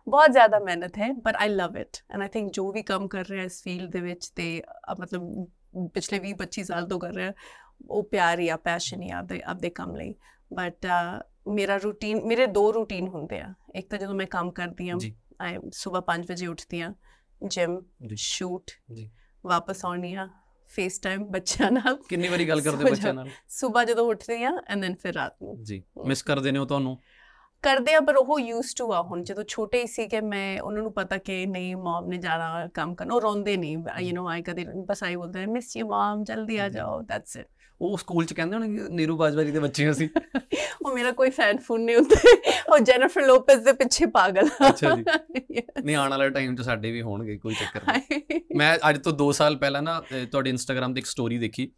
ਬਹੁਤ ਜ਼ਿਆਦਾ ਮਿਹਨਤ ਹੈ but I love it and I think ਜੋ ਵੀ ਕੰਮ ਕਰ ਰਿਹਾ ਇਸ ਫੀਲਡ ਦੇ ਵਿੱਚ ਤੇ ਮਤਲਬ ਪਿਛਲੇ 20 25 ਸਾਲ ਤੋਂ ਕਰ ਰਿਹਾ ਉਹ ਪਿਆਰ ਹੀ ਆ ਪੈਸ਼ਨ ਹੀ ਆ ਆਪਦੇ ਆਪਦੇ ਕੰਮ ਲਈ ਬਟ ਮੇਰਾ ਰੂਟੀਨ ਮੇਰੇ ਦੋ ਰੂਟੀਨ ਹੁੰਦੇ ਆ ਇੱਕ ਤਾਂ ਜਦੋਂ ਮੈਂ ਕੰਮ ਕਰਦੀ ਆ। ਆਈ ਸਵੇਰ 5 ਵਜੇ ਉੱਠਦੀ ਆ ਜਿਮ। ਸ਼ੂਟ ਜੀ। ਵਾਪਸ ਆਉਣੀ ਆ ਫੇਸ ਟਾਈਮ ਬੱਚਿਆਂ ਨਾਲ ਕਿੰਨੀ ਵਾਰੀ ਗੱਲ ਕਰਦੇ ਬੱਚਿਆਂ ਨਾਲ ਸਵੇਰ ਜਦੋਂ ਉੱਠਦੀ ਆ ਐਂਡ ਦੈਨ ਫਿਰ ਰਾਤ ਨੂੰ ਜੀ ਮਿਸ ਕਰਦੇ ਨੇ ਉਹ ਤੁਹਾਨੂੰ ਕਰਦੇ ਆ ਪਰ ਉਹ ਯੂਜ਼ਡ ਟੂ ਆ ਹੁਣ। ਜਦੋਂ ਛੋਟੇ ਹੀ ਸੀ ਕਿ ਮੈਂ ਉਹਨਾਂ ਨੂੰ ਪਤਾ ਕਿ ਨਹੀਂ ਮਮ ਨੇ ਜਾਣਾ ਕੰਮ ਕਰਨਾ। ਉਹ ਰੋਂਦੇ ਨਹੀਂ ਯੂ نو ਆਈ ਕਦੇ ਬਸ ਆਈ ਬੋਲਦੇ ਮਿਸ ਯੂ ਮਮ ਜਲਦੀ ਆ। ਜਾਓ ਦੈਟਸ ਇਟ ਉਹ ਸਕੂਲ ਚ ਕਹਿੰਦੇ ਹੋਣਗੇ ਨੀਰੂ ਬਾਜਵਾਰੀ ਦੇ ਬੱਚੇ ਅਸੀਂ। [LAUGHS] ਉਹ ਮੇਰਾ ਕੋਈ ਫੈਨ ਫੂਨ ਨਹੀਂ ਹੁੰਦਾ। ਉਹ ਜੈਨੀਫਰ ਲੋਪੇਜ਼ ਦੇ ਪਿੱਛੇ ਪਾਗਲ ਅੱਛਾ ਜੀ। ਨਹੀਂ ਆਉਣ ਵਾਲੇ ਟਾਈਮ 'ਚ ਸਾਡੇ ਵੀ ਹੋਣਗੇ ਕੋਈ ਚੱਕਰ ਨਹੀਂ। [LAUGHS] ਮੈਂ ਅੱਜ ਤੋਂ 2 ਸਾਲ ਪਹਿਲਾਂ ਨਾ ਤੁਹਾਡੇ ਇੰਸਟਾਗ੍ਰam ਤੇ ਇੱਕ ਸਟੋਰੀ ਦੇਖੀ।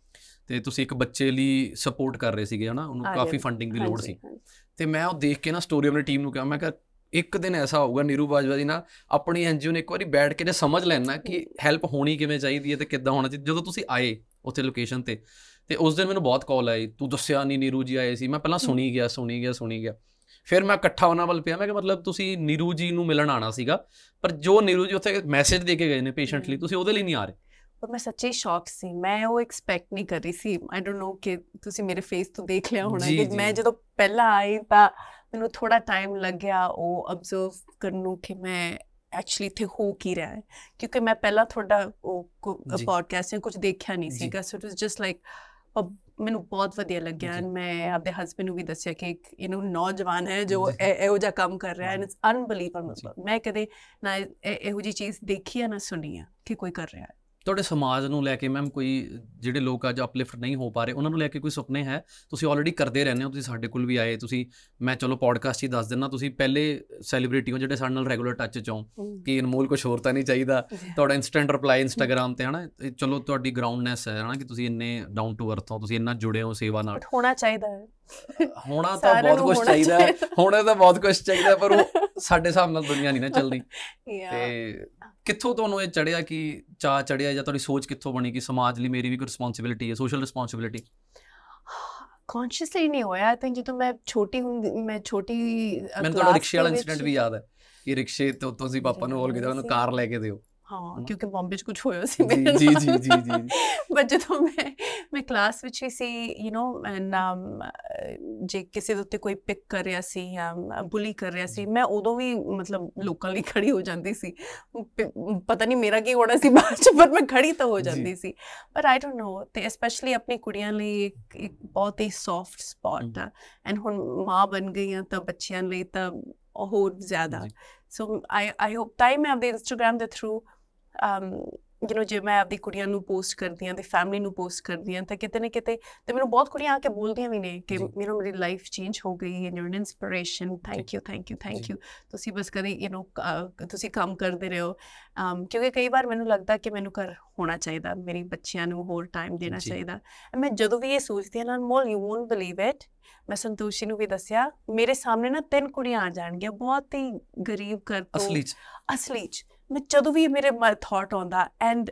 ਤੇ ਤੁਸੀਂ ਇੱਕ ਬੱਚੇ ਲਈ ਸਪੋਰਟ ਕਰ ਰਹੇ ਸੀਗੇ ਹਨਾ? ਉਹਨੂੰ ਕਾਫੀ ਫੰਡਿੰਗ ਦੀ ਲੋੜ ਸੀ। ਤੇ ਮੈਂ ਉਹ ਦੇਖ ਕੇ ਨਾ ਸਟੋਰੀ ਆਪਣੀ ਟੀਮ ਨੂੰ ਕਿਹਾ ਮੈਂ ਕਿਹਾ ਇੱਕ ਦਿਨ ਐਸਾ ਹੋਊਗਾ ਨੀਰੂ ਬਾਜਵਾ ਜੀ ਨਾਲ ਆਪਣੀ ਐਨਜੀਓ ਨੇ ਇੱਕ ਵਾਰੀ ਬੈਠ ਕੇ ਜੇ ਸਮਝ ਲੈਣਾ ਕਿ ਹੈਲਪ ਹੋਣੀ ਕਿਵੇਂ ਚਾਹੀਦੀ ਹੈ ਤੇ ਕਿੱਦਾਂ ਹੋਣਾ ਚਾਹੀਦਾ। ਜਦੋਂ ਤੁਸੀਂ ਆਏ ਉੱਥੇ ਲੋਕੇਸ਼ਨ ਤੇ ਤੇ ਉਸ ਦਿਨ ਮੈਨੂੰ ਬਹੁਤ ਕਾਲ ਆਈ ਤੂੰ ਦੱਸਿਆ ਨਹੀਂ ਨੀਰੂ ਜੀ ਆਏ ਸੀ। ਮੈਂ ਪਹਿਲਾਂ ਸੁਣੀ ਗਿਆ ਸੁਣੀ ਗਿਆ ਸੁਣੀ ਗਿਆ। ਫਿਰ ਮੈਂ ਇਕੱਠਾ ਉਹਨਾਂ ਵੱਲ ਪਿਆ ਮੈਂ ਕਿ ਮਤਲਬ ਤੁਸੀਂ ਨੀਰੂ ਜੀ ਨੂੰ ਮਿਲਣ ਆਣਾ ਸੀਗਾ ਪਰ ਜੋ ਨੀਰੂ ਜੀ ਉੱਥੇ ਮੈਸੇਜ ਦੇ ਕੇ ਗਏ ਨੇ ਪੇਸ਼ੈਂਟ ਲਈ ਹਮ। ਤੁਸੀਂ ਉਹਦੇ ਲਈ ਨਹੀਂ ਆ ਰਹੇ। ਪਰ ਮੈਂ ਸੱਚੀ ਸ਼ੌਕ ਸੀ ਮੈਂ ਉਹ ਐਕਸਪੈਕਟ ਨਹੀਂ ਕਰ ਰਹੀ ਸੀ ਆਈ ਡੋਨਟ ਨੋ ਕਿ ਤੁਸੀਂ ਮੇਰੇ ਫੇਸ ਤੋਂ ਦੇਖ ਲਿਆ ਹੋਣਾ ਕਿ। ਮੈਂ ਜਦੋਂ ਪਹਿਲਾਂ ਆਈ ਤਾਂ ਮੈਨੂੰ ਥੋੜਾ ਟਾਈਮ ਲੱਗਿਆ ਉਹ ਅਬਜ਼ਰਵ ਕਰਨ ਨੂੰ ਕਿ ਮੈਂ ਐਕਚੁਅਲੀ ਇੱਥੇ ਹੋ ਕੀ ਰਿਹਾ ਹੈ ਕਿਉਂਕਿ ਮੈਂ ਪਹਿਲਾਂ ਤੁਹਾਡਾ ਉਹ। ਪੋਡਕਾਸਟ ਜਾਂ ਕੁਝ ਦੇਖਿਆ ਨਹੀਂ। ਸੀਗਾ so it was just like ਮੈਨੂੰ ਬਹੁਤ ਵਧੀਆ ਲੱਗਿਆ। ਐਂਡ ਮੈਂ ਆਪਦੇ ਹਸਬੰਡ ਨੂੰ ਵੀ ਦੱਸਿਆ ਕਿ ਇੱਕ ਯੂ نو ਨੌਜਵਾਨ ਹੈ ਜੋ। ਇਹ- ਜਿਹਾ ਕੰਮ ਕਰ ਰਿਹਾ ਹੈ ਐਂਡ। ਇਟਸ ਅਨਬਲੀਵੇਬਲ ਮੈਂ ਕਦੇ ਨਾ ਇਹ- ਇਹੋ ਜੀ ਚੀਜ਼ ਦੇਖੀ ਆ ਨਾ ਸੁਣੀ ਆ ਕਿ ਕੋਈ ਕਰ ਰਿਹਾ ਹੈ ਤੁਹਾਡੇ ਸਮਾਜ ਨੂੰ ਲੈ ਕੇ ਮੈਮ ਕੋਈ ਜਿਹੜੇ ਲੋਕ ਅੱਜ ਅਪਲਿਫਟ ਨਹੀਂ ਹੋ ਪਾ ਰਹੇ ਉਹਨਾਂ ਨੂੰ ਲੈ ਕੇ ਕੋਈ ਸੁਪਨੇ ਹੈ? ਤੁਸੀਂ ਆਲਰੇਡੀ ਕਰਦੇ ਰਹਿੰਦੇ ਹੋ ਤੁਸੀਂ ਸਾਡੇ ਕੋਲ ਵੀ ਆਏ ਤੁਸੀਂ ਮੈਂ ਚਲੋ ਪੋਡਕਾਸਟ ਹੀ ਦੱਸ ਦਿੰਦਾ ਤੁਸੀਂ ਪਹਿਲੇ ਸੈਲੀਬ੍ਰਿਟੀ ਹੋ ਜਿਹੜੇ ਸਾਡੇ ਨਾਲ ਰੈਗੂਲਰ ਟੱਚ ਚ ਹੋ ਕਿ ਅਨਮੋਲ ਕੁਝ ਹੋਰ ਤਾਂ ਨਹੀਂ ਚਾਹੀਦਾ। [LAUGHS] ਤੁਹਾਡਾ ਇਨਸਟੈਂਟ ਰਿਪਲਾਈ ਇੰਸਟਾਗ੍ਰam ਤੇ ਹਨਾ? ਚਲੋ ਤੁਹਾਡੀ ਗਰਾਊਂਡਨੈਸ ਹੈ ਹਨਾ ਕਿ ਤੁਸੀਂ ਇੰਨੇ ਡਾਊਨ ਟੂ ਅਰਥ ਹੋ ਤੁਸੀਂ ਇੰਨਾ ਜੁੜੇ ਹੋ ਸੇਵਾ ਨਾਲ। ਹੋਣਾ ਚਾਹੀਦਾ ਹੈ। ਹੋਣਾ ਤਾਂ ਬਹੁਤ ਕੁਝ ਚਾਹੀਦਾ। ਹੋਣਾ ਤਾਂ ਬਹੁਤ ਕੁਝ ਚਾਹੀਦਾ ਪਰ ਉਹ ਸਾਡੇ ਹਿਸਾਬ ਨਾਲ ਦੁਨੀਆ ਨਹੀਂ ਨਾ ਚੱਲਦੀ. ਤੇ ਕਿੱਥੋਂ ਤੁਹਾਨੂੰ ਇਹ ਚੜਿਆ ਕਿ ਚਾਹ ਚੜਿਆ ਜਾਂ ਤੁਹਾਡੀ ਸੋਚ ਕਿੱਥੋਂ ਬਣੀ ਕਿ ਸਮਾਜ ਲਈ ਮੇਰੀ ਵੀ ਕੋਈ ਰਿਸਪੌਂਸਿਬਿਲਿਟੀ ਹੈ ਸੋਸ਼ਲ ਰਿਸਪੌਂਸਿਬਿਲਿਟੀ ਕੌਨਸ਼ੀਅਸਲੀ ਨਹੀਂ ਹੋਇਆ। ਆਈ ਥਿੰਕ ਜਦੋਂ ਮੈਂ ਛੋਟੀ ਹੁੰਦੀ ਮੈਂ ਛੋਟੀ ਮੈਨੂੰ ਤੁਹਾਡਾ ਰਿਕਸ਼ੇ ਵਾਲਾ ਇਨਸੀਡੈਂਟ ਵੀ ਯਾਦ ਹੈ ਕਿ ਰਿਕਸ਼ੇ ਤੋਂ ਤੁਸੀਂ ਪਾਪਾ ਨੂੰ ਬੋਲ ਕੇ ਉਹਨੂੰ ਕਾਰ ਲੈ ਕੇ ਦਿਓ। ਹਾਂ ਕਿਉਂਕਿ ਬੰਬੇ 'ਚ ਕੁਝ ਹੋਇਆ ਸੀ ਜੀ ਮੇਰੇ ਜੀ ਨਾਲ। ਜੀ ਜੀ ਜੀ। ਬਟ ਜਦੋਂ ਮੈਂ ਮੈਂ ਕਲਾਸ ਵਿੱਚ ਹੀ ਸੀ ਯੂ نو ਐਂਡ ਜੇ ਕਿਸੇ ਦੇ ਉੱਤੇ ਕੋਈ ਪਿਕ ਕਰ ਰਿਹਾ ਸੀ ਜਾਂ ਬੁਲੀ ਕਰ ਰਿਹਾ ਸੀ ਮੈਂ ਉਦੋਂ ਵੀ ਮਤਲਬ ਲੋਕਾਂ ਲਈ ਖੜੀ ਹੋ ਜਾਂਦੀ ਸੀ। ਪਤਾ ਨਹੀਂ ਮੇਰਾ ਕੀ ਹੋਣਾ ਸੀ ਬਾਅਦ ਚ ਪਰ ਮੈਂ ਖੜੀ ਤਾਂ ਹੋ ਜੀ। ਜਾਂਦੀ ਸੀ। ਪਰ ਆਈ ਡੋਨਟ ਨੋ ਤੇ ਸਪੈਸ਼ਲੀ ਆਪਣੀ ਕੁੜੀਆਂ ਲਈ ਇੱਕ ਬਹੁਤ ਹੀ ਸੌਫਟ ਸਪੌਟ ਆ। ਐਂਡ ਹੁਣ ਮਾਂ ਬਣ ਗਈਆਂ ਤਾਂ ਬੱਚਿਆਂ ਲਈ ਤਾਂ ਹੋਰ ਜ਼ਿਆਦਾ। ਜੀ। ਸੋ ਆਈ ਆਈ ਹੋਪ ਤਾਂ ਹੀ ਮੈਂ ਆਪਣੇ ਇੰਸਟਾਗ੍ਰam ਦੇ ਥਰੂ ਯੂ نو ਜੇ ਮੈਂ ਆਪਦੀ ਕੁੜੀਆਂ ਨੂੰ ਪੋਸਟ ਕਰਦੀ ਹਾਂ ਤੇ ਫੈਮਿਲੀ ਨੂੰ ਪੋਸਟ ਕਰਦੀ ਹਾਂ ਤਾਂ ਕਿਤੇ ਨਾ ਕਿਤੇ ਤੇ ਮੈਨੂੰ ਬਹੁਤ ਕੁੜੀਆਂ ਆ ਕੇ ਬੋਲਦੀਆਂ ਵੀ ਨੇ ਕਿ ਜੀ। ਮੇਰਾ ਮੇਰੀ ਲਾਈਫ ਚੇਂਜ ਹੋ ਗਈ and you an inspiration thank ਜੀ। ਯੂ ਥੈਂਕ ਯੂ ਥੈਂਕ ਜੀ। ਯੂ ਤੁਸੀਂ ਬਸ ਕਦੇ ਯੂ نو ਤੁਸੀਂ ਕੰਮ ਕਰਦੇ ਰਹੋ um, ਕਿਉਂਕਿ ਕਈ ਵਾਰ ਮੈਨੂੰ ਲੱਗਦਾ ਕਿ ਮੈਨੂੰ ਘਰ ਹੋਣਾ ਚਾਹੀਦਾ ਮੇਰੀ ਬੱਚਿਆਂ ਨੂੰ ਹੋਰ ਟਾਈਮ ਦੇਣਾ ਜੀ। ਚਾਹੀਦਾ ਮੈਂ ਜਦੋਂ ਵੀ ਇਹ ਸੋਚਦੀ ਹਾਂ ਨਾ ਮੋਲ ਯੂ ਵੋਂਟ ਬਲੀਵ ਇਟ ਮੈਂ ਸੰਤੋਸ਼ੀ ਨੂੰ ਵੀ ਦੱਸਿਆ ਮੇਰੇ ਸਾਹਮਣੇ ਨਾ ਤਿੰਨ ਕੁੜੀਆਂ ਆ ਜਾਣਗੀਆਂ ਬਹੁਤ ਹੀ ਗਰੀਬ ਘਰ ਤੋਂ ਅਸਲੀ ਚ ਅਸਲੀ ਚ ਮੈਂ ਜਦੋਂ ਵੀ ਮੇਰੇ ਮਨ ਥਾਟ ਆਉਂਦਾ ਐਂਡ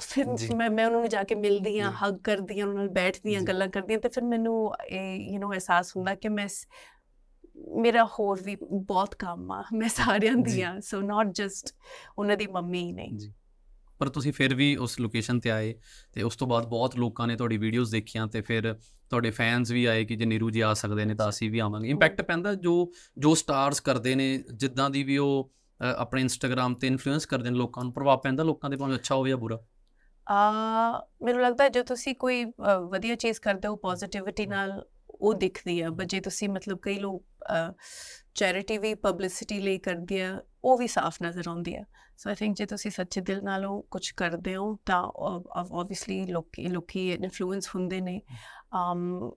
ਫਿਰ। ਮੈਂ ਮੈਂ ਉਹਨਾਂ ਨੂੰ ਜਾ ਕੇ ਮਿਲਦੀ ਜੀ। ਹੱਗ ਕਰਦੀ ਹਾਂ ਉਹਨਾਂ ਨਾਲ ਬੈਠਦੀ ਜੀ। ਗੱਲਾਂ ਕਰਦੀ ਹਾਂ ਤੇ ਫਿਰ ਮੈਨੂੰ ਇਹ ਯੂ نو ਅਹਿਸਾਸ ਹੁੰਦਾ ਕਿ ਮੈਂ ਮੇਰਾ ਹੋਰ ਵੀ ਬਹੁਤ ਕੰਮ ਆ ਮੈਂ ਸਾਰਿਆਂ ਦੀ। ਆ ਸੋ ਨਾਟ ਜਸਟ ਉਹਨਾਂ ਦੀ ਮੰਮੀ ਹੀ ਨਹੀਂ ਪਰ ਤੁਸੀਂ ਫਿਰ ਵੀ ਉਸ ਲੋਕੇਸ਼ਨ ਤੇ ਆਏ ਤੇ ਉਸ ਤੋਂ ਬਾਅਦ ਬਹੁਤ ਲੋਕਾਂ ਨੇ ਤੁਹਾਡੀ ਵੀਡੀਓਜ਼ ਦੇਖੀਆਂ ਤੇ ਫਿਰ ਤੁਹਾਡੇ ਫੈਨਸ ਵੀ ਆਏ ਕਿ ਜੇ ਨੀਰੂ ਜੀ ਆ ਸਕਦੇ ਨੇ ਤਾਂ ਅਸੀਂ ਵੀ ਆਵਾਂਗੇ ਇੰਪੈਕਟ ਪੈਂਦਾ ਜੋ ਜੋ ਸਟਾਰਸ ਕਰਦੇ ਨੇ ਜਿੱਦਾਂ ਦੀ ਵੀ ਉਹ ਆਪਣੇ ਇੰਸਟਾਗ੍ਰam ਤੇ ਇਨਫਲੂਐਂਸ ਕਰਦੇ ਨੇ ਲੋਕਾਂ ਨੂੰ ਪ੍ਰਭਾਵ ਪੈਂਦਾ ਲੋਕਾਂ ਦੇ ਭਾਵੇਂ ਅੱਛਾ ਹੋਵੇ ਜਾਂ ਬੁਰਾ? ਆ ਮੈਨੂੰ ਲੱਗਦਾ ਜੇ ਤੁਸੀਂ ਕੋਈ ਅ, ਵਧੀਆ ਚੀਜ਼ ਕਰਦੇ ਹੋ ਪੋਜ਼ਿਟਿਵਿਟੀ ਨਾਲ ਉਹ ਦਿਖਦੀ ਆ ਬਟ ਜੇ ਤੁਸੀਂ ਮਤਲਬ ਕਈ ਲੋਕ ਚੈਰਿਟੀ ਵੀ ਪਬਲਿਸਿਟੀ ਲਈ ਕਰਦੇ ਆ ਉਹ ਵੀ ਸਾਫ਼ ਨਜ਼ਰ ਆਉਂਦੀ ਆ। ਸੋ ਆਈ ਥਿੰਕ ਜੇ ਤੁਸੀਂ ਸੱਚੇ ਦਿਲ ਨਾਲੋਂ ਕੁਝ ਕਰਦੇ ਹੋ ਤਾਂ ਆਬਵੀਅਸਲੀ ਲੋਕੀ ਲੋਕੀ ਇਨਫਲੂਐਂਸ ਹੁੰਦੇ ਨੇ। um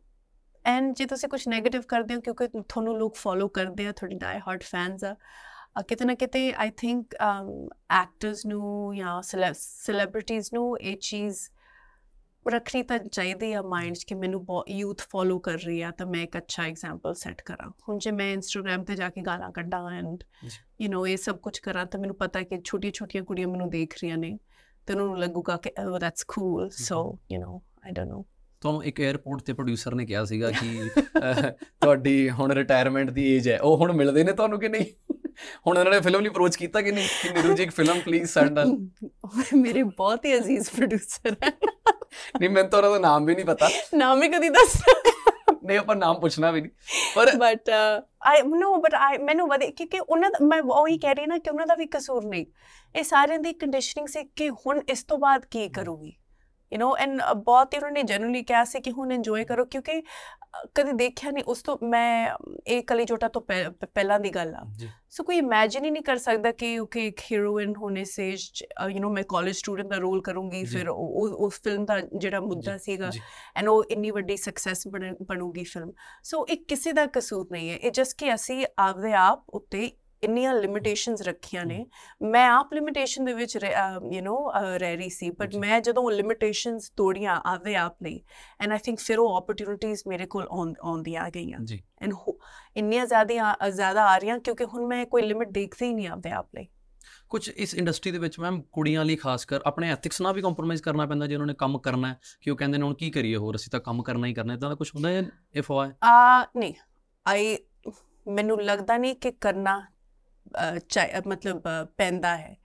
ਐਂਡ ਜੇ ਤੁਸੀਂ ਕੁਝ 네ਗੇਟਿਵ ਕਰਦੇ ਹੋ ਕਿਉਂਕਿ ਤੁਹਾਨੂੰ ਲੋਕ ਫੋਲੋ ਕਰਦੇ ਆ ਤੁਹਾਡੇ ਡਾਈ ਹਾਰਟ ਫੈਨਸ ਆ ਅ, ਕਿਤੇ ਨਾ ਕਿਤੇ ਆਈ ਥਿੰਕ ਐਕਟਰਸ ਨੂੰ ਜਾਂ ਸੈਲਿਬ੍ਰਿਟੀਜ਼ ਨੂੰ ਇਹ ਚੀਜ਼ ਰੱਖਣੀ ਤਾਂ ਚਾਹੀਦੀ ਆ ਮਾਈਂਡ 'ਚ ਕਿ ਮੈਨੂੰ ਯੂਥ ਫੋਲੋ ਕਰ ਰਹੀ ਆ ਤਾਂ ਮੈਂ ਇੱਕ ਅੱਛਾ ਐਗਜ਼ਾਮਪਲ ਸੈੱਟ ਕਰਾਂ। ਹੁਣ ਜੇ ਮੈਂ ਇੰਸਟਾਗ੍ਰam ਤੇ ਜਾ ਕੇ ਗਾਲਾਂ ਕੱਢਾਂ ਐਂਡ ਯੂ نو ਇਹ ਸਭ ਕੁਝ ਕਰਾਂ ਤਾਂ ਮੈਨੂੰ ਪਤਾ ਕਿ ਛੋਟੀਆਂ-ਛੋਟੀਆਂ ਕੁੜੀਆਂ ਮੈਨੂੰ ਦੇਖ ਰਹੀਆਂ ਨੇ ਤੇ ਉਹਨਾਂ ਨੂੰ ਲੱਗੂਗਾ ਕਿ ਓ that's cool so you know I don't know ਤੁਹਾਨੂੰ ਇੱਕ 에어ਪੋਰਟ ਤੇ ਪ੍ਰੋਡਿਊਸਰ ਨੇ ਕਿਹਾ ਸੀਗਾ [LAUGHS] ਕਿ ਤੁਹਾਡੀ ਹੁਣ ਰਿਟਾਇਰਮੈਂਟ ਦੀ ਏਜ ਹੈ ਉਹ ਹੁਣ ਮਿਲਦੇ ਨੇ ਤੁਹਾਨੂੰ ਕਿ ਨਹੀਂ? ਹੁਣ ਉਹਨਾਂ ਨੇ ਫਿਲਮ ਲਈ ਅਪਰੋਚ ਕੀਤਾ ਕਿ ਨਹੀਂ? ਕਿ ਨੀਰੂ ਜੀ ਇੱਕ ਫਿਲਮ ਪਲੀਜ਼ ਸੈਂਡ ਅਸ ਮੇਰੇ ਬਹੁਤ ਹੀ ਅਜ਼ੀਜ਼ ਪ੍ਰੋਡਿਊਸਰ ਹੈ ਨਹੀਂ ਮੈਨੂੰ ਤਾਂ ਉਹਨਾਂ ਦਾ ਨਾਮ ਵੀ ਨਹੀਂ ਪਤਾ। ਨਾਮ ਹੀ ਕਦੀ ਦੱਸ। ਨਹੀਂ ਆਪਾਂ ਨਾਮ ਪੁੱਛਣਾ ਵੀ ਨਹੀਂ। ਪਰ but I no but I ਮੈਨੂੰ ਵਧੇ ਕਿਉਂਕਿ ਉਹਨਾਂ ਦਾ ਮੈਂ ਉਹ ਹੀ ਕਹਿ ਰਹੀ ਨਾ ਕਿ ਉਹਨਾਂ ਦਾ ਵੀ ਕਸੂਰ ਨਹੀਂ। ਇਹ ਸਾਰਿਆਂ ਦੀ ਕੰਡੀਸ਼ਨਿੰਗ ਸੀ ਕਿ ਹੁਣ ਇਸ ਤੋਂ ਬਾਅਦ ਕੀ ਕਰੂਗੀ? ਯੂ نو ਐਂਡ ਬਹੁਤ ਹੀ ਉਹਨਾਂ ਨੇ ਜਨਰਲੀ ਕਿਹਾ ਸੀ ਕਿ ਹੁਣ ਇੰਜੋਏ ਕਰੋ ਕਿਉਂਕਿ ਅ, ਕਦੇ ਦੇਖਿਆ ਨਹੀਂ ਉਸ ਤੋਂ ਮੈਂ ਇਹ ਕਲੀ ਜੋਟਾ ਤੋਂ ਪਹਿ- ਪ- ਪਹਿਲਾਂ ਦੀ ਗੱਲ ਆ ਜੀ ਸੋ ਕੋਈ ਇਮੇਜਿਨ ਹੀ ਨਹੀਂ ਕਰ ਸਕਦਾ ਕਿ ਓਕੇ ਇੱਕ ਹੀਰੋਇਨ ਹੋਣੇ ਸੇ ਯੂ نو ਮੈਂ ਕਾਲਜ ਸਟੂਡੈਂਟ ਦਾ ਰੋਲ ਕਰੂੰਗੀ ਜੀ। ਫਿਰ ਉਹ ਉਹ- ਉਸ ਫਿਲਮ ਦਾ ਜਿਹੜਾ ਮੁੱਦਾ ਸੀਗਾ ਜੀ ਐਂਡ ਉਹ ਇੰਨੀ ਵੱਡੀ ਸਕਸੈਸ ਬਣੂਗੀ ਫਿਲਮ ਸੋ ਇਹ ਕਿਸੇ ਦਾ ਕਸੂਰ ਨਹੀਂ ਹੈ ਇਹ ਜਸਟ ਕਿ ਅਸੀਂ ਆਪਦੇ ਆਪ ਉੱਤੇ ਇੰਨੀਆਂ ਲਿਮਿਟੇਸ਼ਨਸ ਰੱਖੀਆਂ ਨੇ। ਮੈਂ ਆਪ ਲਿਮਿਟੇਸ਼ਨ ਦੇ ਵਿੱਚ ਯੂ نو ਰਹਿ ਰਹੀ ਸੀ ਬਟ ਮੈਂ ਜਦੋਂ ਲਿਮਿਟੇਸ਼ਨਸ ਤੋੜੀਆਂ ਆਵੇ ਆਪ ਲਈ ਐਂਡ ਆਈ ਥਿੰਕ ਫਿਰ ਉਹ ਓਪਰਚ्युनिटीज ਮੇਰੇ ਕੋਲ ਆਉਂਦੀਆਂ ਆ ਗਈਆਂ। ਜੀ। ਐਂਡ ਇੰਨੀਆਂ ਜ਼ਿਆਦਾ ਜ਼ਿਆਦਾ ਆ ਰਹੀਆਂ ਕਿਉਂਕਿ ਹੁਣ ਮੈਂ ਕੋਈ ਲਿਮਿਟ ਦੇਖਦੀ ਹੀ ਨਹੀਂ ਆਪਦੇ ਆਪ ਲਈ। ਕੁਝ ਇਸ ਇੰਡਸਟਰੀ ਦੇ ਵਿੱਚ ਮੈਮ ਕੁੜੀਆਂ ਲਈ ਖਾਸ ਕਰ ਆਪਣੇ ਐਥਿਕਸ ਨਾਲ ਵੀ ਕੰਪਰੋਮਾਈਜ਼ ਕਰਨਾ ਪੈਂਦਾ ਜੇ ਉਹਨਾਂ ਨੇ ਕੰਮ ਕਰਨਾ ਹੈ ਕਿ ਉਹ ਕਹਿੰਦੇ ਨੇ ਹੁਣ ਕੀ ਕਰੀਏ ਹੋਰ ਅਸੀਂ ਤਾਂ ਕੰਮ ਕਰਨਾ ਹੀ ਕਰਨਾ ਇਦਾਂ ਦਾ ਕੁਝ ਹੁੰਦਾ ਹੈ ਇਫ ਆ ਨਹੀਂ ਆਈ ਮੈਨੂੰ ਲੱਗਦਾ ਨਹੀਂ ਕਿ ਕਰਨਾ ਮਤਲਬ ਪੈਂਦਾ ਹੈ।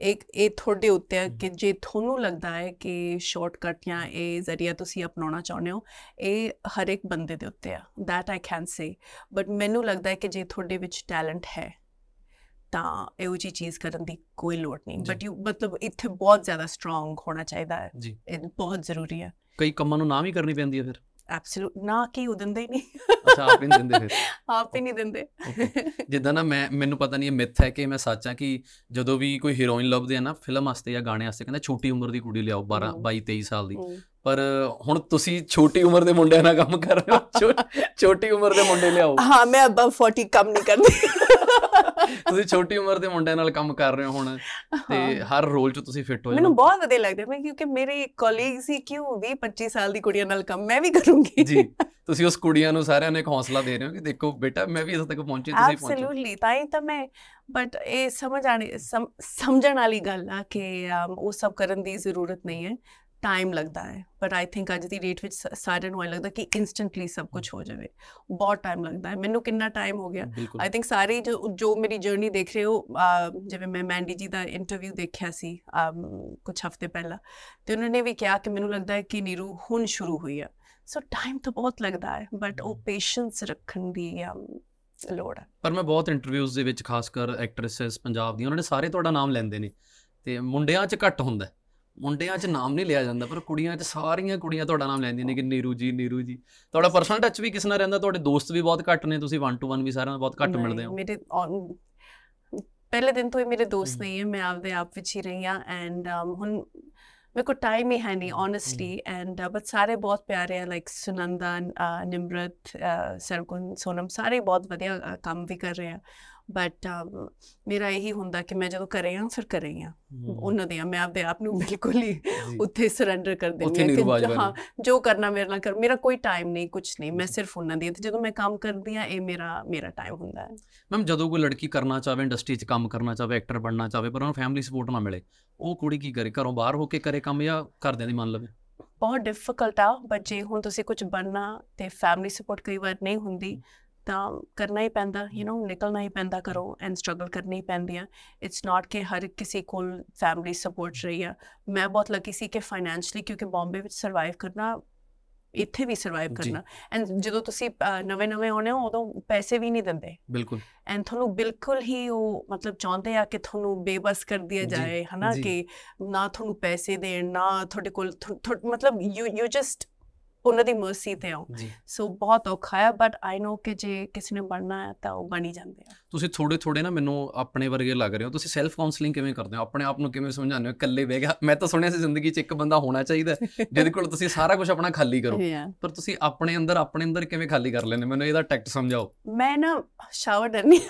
ਇੱਕ ਇਹ ਤੁਹਾਡੇ ਉੱਤੇ ਹੈ। ਕਿ ਜੇ ਤੁਹਾਨੂੰ ਲੱਗਦਾ ਹੈ ਕਿ ਸ਼ਾਰਟਕਟ ਜਾਂ ਇਹ ਜ਼ਰੀਆ ਤੁਸੀਂ ਅਪਣਾਉਣਾ ਚਾਹੁੰਦੇ ਹੋ ਇਹ ਹਰ ਇੱਕ ਬੰਦੇ ਦੇ ਉੱਤੇ ਆ। That I can say. But ਮੈਨੂੰ ਲੱਗਦਾ ਹੈ ਕਿ ਜੇ ਤੁਹਾਡੇ ਵਿੱਚ ਟੈਲੈਂਟ ਹੈ ਤਾਂ ਇਹੋ ਜੀ ਚੀਜ਼ ਕਰਨ ਦੀ ਕੋਈ ਲੋੜ ਨਹੀਂ। ਬਟ ਯੂ ਮਤਲਬ ਇੱਥੇ ਬਹੁਤ ਜ਼ਿਆਦਾ ਸਟਰੋਂਗ ਹੋਣਾ ਚਾਹੀਦਾ ਹੈ। ਜੀ। ਇਹ ਬਹੁਤ ਜ਼ਰੂਰੀ ਹੈ। ਕਈ ਕੰਮਾਂ ਨੂੰ ਨਾ ਵੀ ਕਰਨੀ ਪੈਂਦੀ ਹੈ ਫਿਰ। ਐਬਸੋਲੂਟ ਨਾ ਕੀ ਉਹ ਦਿੰਦੇ ਹੀ ਨਹੀਂ। ਅੱਛਾ ਆਪ ਹੀ ਨਹੀਂ ਦਿੰਦੇ ਫਿਰ। ਆਪ ਹੀ ਨਹੀਂ ਦਿੰਦੇ। ਜਿੱਦਾਂ ਨਾ ਮੈਂ ਮੈਨੂੰ ਪਤਾ ਨਹੀਂ ਇਹ ਮਿੱਥ ਹੈ ਕਿ ਮੈਂ ਸੱਚ ਕਿ ਜਦੋਂ ਵੀ ਕੋਈ ਹੀਰੋਇਨ ਲੱਭਦੇ ਆ ਨਾ ਫਿਲਮ ਵਾਸਤੇ ਜਾਂ ਗਾਣੇ ਵਾਸਤੇ ਕਹਿੰਦਾ ਛੋਟੀ ਉਮਰ ਦੀ ਕੁੜੀ ਲਿਆਓ 12 ਹਮ। 22 23 ਸਾਲ ਦੀ। ਪਰ ਹੁਣ ਤੁਸੀਂ ਛੋਟੀ ਉਮਰ ਦੇ ਮੁੰਡਿਆਂ ਨਾਲ ਕੰਮ ਕਰ ਰਹੇ ਹੋ ਛੋਟੀ ਉਮਰ ਦੇ ਮੁੰਡੇ ਲਿਆਓ। ਹਾਂ ਮੈਂ ਅਬਵ 40 ਕੰਮ ਨਹੀਂ ਕਰਦੀ। ਤੁਸੀਂ ਛੋਟੀ ਉਮਰ ਦੇ ਮੁੰਡਿਆਂ ਨਾਲ ਕੰਮ ਕਰ ਰਹੇ ਹੋ ਹੁਣ ਤੇ। ਹਰ ਰੋਲ 'ਚ ਤੁਸੀਂ ਫਿੱਟ ਹੋ ਮੈਨੂੰ ਬਹੁਤ ਵਧੀਆ ਲੱਗਦਾ ਮੈਂ ਕਿਉਂਕਿ ਮੇਰੇ ਕੋਲੀਗਸ ਹੀ ਕਿਉਂ 20 25 ਸਾਲ ਦੀ ਕੁੜੀਆਂ ਨਾਲ ਕੰਮ ਮੈਂ ਵੀ ਕਰੂੰਗੀ। ਜੀ ਤੁਸੀਂ ਉਸ ਕੁੜੀਆਂ ਨੂੰ ਸਾਰਿਆਂ ਨੂੰ ਇੱਕ ਹੌਸਲਾ ਦੇ ਰਹੇ ਹੋ ਕਿ ਦੇਖੋ ਬੇਟਾ ਮੈਂ ਵੀ ਇੱਥੇ ਤੱਕ ਪਹੁੰਚੀ ਤੁਸੀਂ ਪਹੁੰਚੋ। ਐਬਸੋਲੂਟਲੀ ਤਾਂ ਹੀ ਤਾਂ ਮੈਂ ਬਟ ਇਹ ਸਮਝ ਆਣੀ ਸਮ- ਸਮਝਣ ਵਾਲੀ ਗੱਲ ਆ ਕਿ ਉਹ ਸਭ ਕਰਨ ਦੀ ਜ਼ਰੂਰਤ ਨਹੀਂ ਹੈ। ਟਾਈਮ ਲੱਗਦਾ ਹੈ ਬਟ ਆਈ ਥਿੰਕ ਅੱਜ ਦੀ ਡੇਟ ਵਿੱਚ ਸਾਰਿਆਂ ਨੂੰ ਇਹ ਲੱਗਦਾ ਕਿ ਇਨਸਟੈਂਟਲੀ ਸਭ ਕੁਝ ਹੋ ਜਾਵੇ ਬਹੁਤ ਟਾਈਮ ਲੱਗਦਾ ਹੈ ਮੈਨੂੰ ਕਿੰਨਾ ਟਾਈਮ ਹੋ ਗਿਆ। ਆਈ ਥਿੰਕ ਸਾਰੇ ਜੋ ਜੋ ਮੇਰੀ ਜਰਨੀ ਦੇਖ ਰਹੇ ਹੋ ਜਿਵੇਂ ਮੈਂ ਮੈਂਡੀ ਜੀ ਦਾ ਇੰਟਰਵਿਊ ਦੇਖਿਆ ਸੀ ਕੁਝ ਹਫ਼ਤੇ ਪਹਿਲਾਂ ਤੇ ਉਹਨਾਂ ਨੇ ਵੀ ਕਿਹਾ ਕਿ ਮੈਨੂੰ ਲੱਗਦਾ ਹੈ ਕਿ ਨੀਰੂ ਹੁਣ ਸ਼ੁਰੂ ਹੋਈ ਹੈ ਸੋ ਟਾਈਮ ਤਾਂ ਬਹੁਤ ਲੱਗਦਾ ਹੈ ਬਟ ਉਹ ਪੇਸ਼ੈਂਸ ਰੱਖਣ ਦੀ ਲੋੜ ਹੈ ਪਰ ਮੈਂ ਬਹੁਤ ਇੰਟਰਵਿਊਜ਼ ਦੇ ਵਿੱਚ ਖਾਸ ਕਰ ਐਕਟ੍ਰੈਸਸ ਪੰਜਾਬ ਦੀਆਂ ਉਹਨਾਂ ਨੇ ਸਾਰੇ ਤੁਹਾਡਾ ਨਾਮ ਲੈਂਦੇ ਨੇ ਤੇ ਮੁੰਡਿਆਂ 'ਚ ਘੱਟ ਹੁੰਦਾ। ਮੁੰਡਿਆਂ 'ਚ ਨਾਮ ਨਹੀਂ ਲਿਆ ਜਾਂਦਾ ਪਰ ਕੁੜੀਆਂ 'ਚ ਸਾਰੀਆਂ ਕੁੜੀਆਂ ਤੁਹਾਡਾ ਨਾਮ ਲੈਂਦੀਆਂ ਨੇ ਕਿ ਨੀਰੂ ਜੀ ਨੀਰੂ ਜੀ। ਤੁਹਾਡਾ ਪਰਸਨਲ ਟੱਚ ਵੀ ਕਿਸ ਨਾਲ ਰਹਿੰਦਾ? ਤੁਹਾਡੇ ਦੋਸਤ ਵੀ ਬਹੁਤ ਘੱਟ ਨੇ ਤੁਸੀਂ 1 ਟੂ 1 ਵੀ ਸਾਰਿਆਂ ਨਾਲ ਬਹੁਤ ਘੱਟ ਮਿਲਦੇ ਹੋ। ਮੇਰੇ ਪਹਿਲੇ ਦਿਨ ਤੋਂ ਹੀ ਮੇਰੇ ਦੋਸਤ। ਨਹੀਂ ਹੈ ਮੈਂ ਆਪਦੇ ਆਪ ਵਿੱਚ ਹੀ ਰਹੀ ਹਾਂ ਐਂਡ ਹੁਣ ਮੇਰੇ ਕੋਲ ਟਾਈਮ ਹੀ ਹੈ ਨਹੀਂ ਓਨੈਸਟਲੀ ਐਂਡ ਬਟ ਸਾਰੇ ਬਹੁਤ ਪਿਆਰੇ ਆ ਲਾਈਕ ਸੁਨੰਦਾ ਨਿਮਰਤ ਸਰਗੁਣ ਸੋਨਮ ਸਾਰੇ ਬਹੁਤ ਵਧੀਆ ਕੰਮ ਵੀ ਕਰ ਰਹੇ ਆ। ਬਟ ਮੇਰਾ ਇਹੀ ਹੁੰਦਾ ਕਿ ਮੈਂ ਜਦੋਂ ਕਰੇ ਹਾਂ ਫਿਰ ਕਰੇ ਹਾਂ ਉਹਨਾਂ ਦੇ ਮੈਂ ਆਪਦੇ ਆਪ ਨੂੰ ਬਿਲਕੁਲ ਹੀ। ਉੱਥੇ ਸਰੈਂਡਰ ਕਰ ਦਿੰਦੀ ਹਾਂ ਕਿ। ਹਾਂ ਜੋ ਕਰਨਾ ਮੇਰੇ ਨਾਲ ਕਰ। ਮੇਰਾ ਕੋਈ ਟਾਈਮ ਨਹੀਂ ਕੁਝ ਨਹੀਂ। ਮੈਂ ਸਿਰਫ ਉਹਨਾਂ ਦੀ। ਤੇ ਜਦੋਂ ਮੈਂ ਕੰਮ ਕਰਦੀ ਹਾਂ ਇਹ ਮੇਰਾ ਮੇਰਾ ਟਾਈਮ ਹੁੰਦਾ ਹੈ। ਮੈਮ ਜਦੋਂ ਕੋਈ ਲੜਕੀ ਕਰਨਾ ਚਾਹਵੇ ਇੰਡਸਟਰੀ 'ਚ ਕੰਮ ਕਰਨਾ ਚਾਹਵੇ ਐਕਟਰ ਬਣਨਾ ਚਾਹਵੇ ਪਰ ਉਹਨੂੰ ਫੈਮਿਲੀ ਸਪੋਰਟ ਨਾ ਮਿਲੇ ਉਹ ਕੁੜੀ ਕੀ ਕਰੇ? ਘਰੋਂ ਬਾਹਰ ਹੋ ਕੇ ਕਰੇ ਕੰਮ ਜਾਂ ਘਰਦਿਆਂ ਦੀ ਮੰਨ ਲਵੇ? ਬਹੁਤ ਡਿਫਿਕਲਟ ਆ ਬਟ ਜੇ ਹੁਣ ਤੁਸੀਂ ਕੁਝ ਬਣਨਾ ਤੇ ਫੈਮਿਲੀ ਸਪੋਰਟ ਕਈ ਵਾਰ ਨਹੀਂ ਹੁੰਦੀ ਤਾਂ ਕਰਨਾ ਹੀ ਪੈਂਦਾ ਯੂ نو ਨਿਕਲਣਾ ਹੀ ਪੈਂਦਾ ਕਰੋ ਐਂਡ ਸਟਰਗਲ ਕਰਨੀ ਪੈਂਦੀ ਆ। ਇਟਸ ਨਾਟ ਕਿ ਹਰ ਕਿਸੇ ਕੋਲ ਫੈਮਿਲੀ ਸਪੋਰਟ ਰਹੀ ਆ। ਮੈਂ ਬਹੁਤ ਲੱਕੀ ਸੀ ਕਿ ਫਾਈਨੈਂਸ਼ਲੀ ਕਿਉਂਕਿ ਬੰਬੇ ਵਿੱਚ ਸਰਵਾਈਵ ਕਰਨਾ ਇੱਥੇ ਵੀ ਸਰਵਾਈਵ। ਕਰਨਾ। ਐਂਡ ਜਦੋਂ ਤੁਸੀਂ ਨਵੇਂ ਨਵੇਂ ਆਉਣੇ ਹੋ ਉਦੋਂ ਪੈਸੇ ਵੀ ਨਹੀਂ ਦਿੰਦੇ। ਬਿਲਕੁਲ। ਐਂਡ ਤੁਹਾਨੂੰ ਬਿਲਕੁਲ ਹੀ ਉਹ ਮਤਲਬ ਚਾਹੁੰਦੇ ਆ ਕਿ ਤੁਹਾਨੂੰ ਬੇਬਸ ਕਰ ਦਿਆ ਜਾਏ ਹਨਾ। ਕਿ ਨਾ ਤੁਹਾਨੂੰ ਪੈਸੇ ਦੇਣ ਨਾ ਤੁਹਾਡੇ ਕੋਲ ਮਤਲਬ ਯੂ ਯੂ ਜਸਟ ਉਹਨਾਂ ਦੀ ਮਰਸੀ ਤੇ ਜੀ। ਸੋ ਬਹੁਤ ਔਖਾ ਹੈ ਬਟ ਆਈ ਨੋ ਕਿ ਜੇ ਕਿਸੇ ਨੇ ਬਣਨਾ ਹੈ ਤਾਂ ਉਹ ਬਣੀ ਜਾਂਦੇ ਆ। ਤੁਸੀਂ ਥੋੜੇ ਥੋੜੇ ਨਾ ਮੈਨੂੰ ਆਪਣੇ ਵਰਗੇ ਲੱਗ ਰਹੇ ਹੋ। ਤੁਸੀਂ ਸੈਲਫ ਕਾਉਂਸਲਿੰਗ ਕਿਵੇਂ ਕਰਦੇ ਹੋ? ਆਪਣੇ ਆਪ ਨੂੰ ਕਿਵੇਂ ਸਮਝਾਉਂਦੇ ਹੋ? ਇਕੱਲੇ ਬਹਿ ਗਿਆ। ਮੈਂ ਤਾਂ ਸੁਣਿਆ ਸੀ ਜ਼ਿੰਦਗੀ 'ਚ ਇੱਕ ਬੰਦਾ ਹੋਣਾ ਚਾਹੀਦਾ ਹੈ, [LAUGHS] ਜਿਹਦੇ ਕੋਲ ਤੁਸੀਂ ਸਾਰਾ ਕੁਝ ਆਪਣਾ ਖਾਲੀ ਕਰੋ. ਪਰ ਤੁਸੀਂ ਆਪਣੇ ਅੰਦਰ ਆਪਣੇ ਅੰਦਰ ਕਿਵੇਂ ਖਾਲੀ ਕਰ ਲੈਂਦੇ ਮੈਨੂੰ ਇਹਦਾ ਟੈਕਟ ਸਮਝਾਓ। ਮੈਂ ਨਾ ਸ਼ਾਵਰ ਡਰਨੀ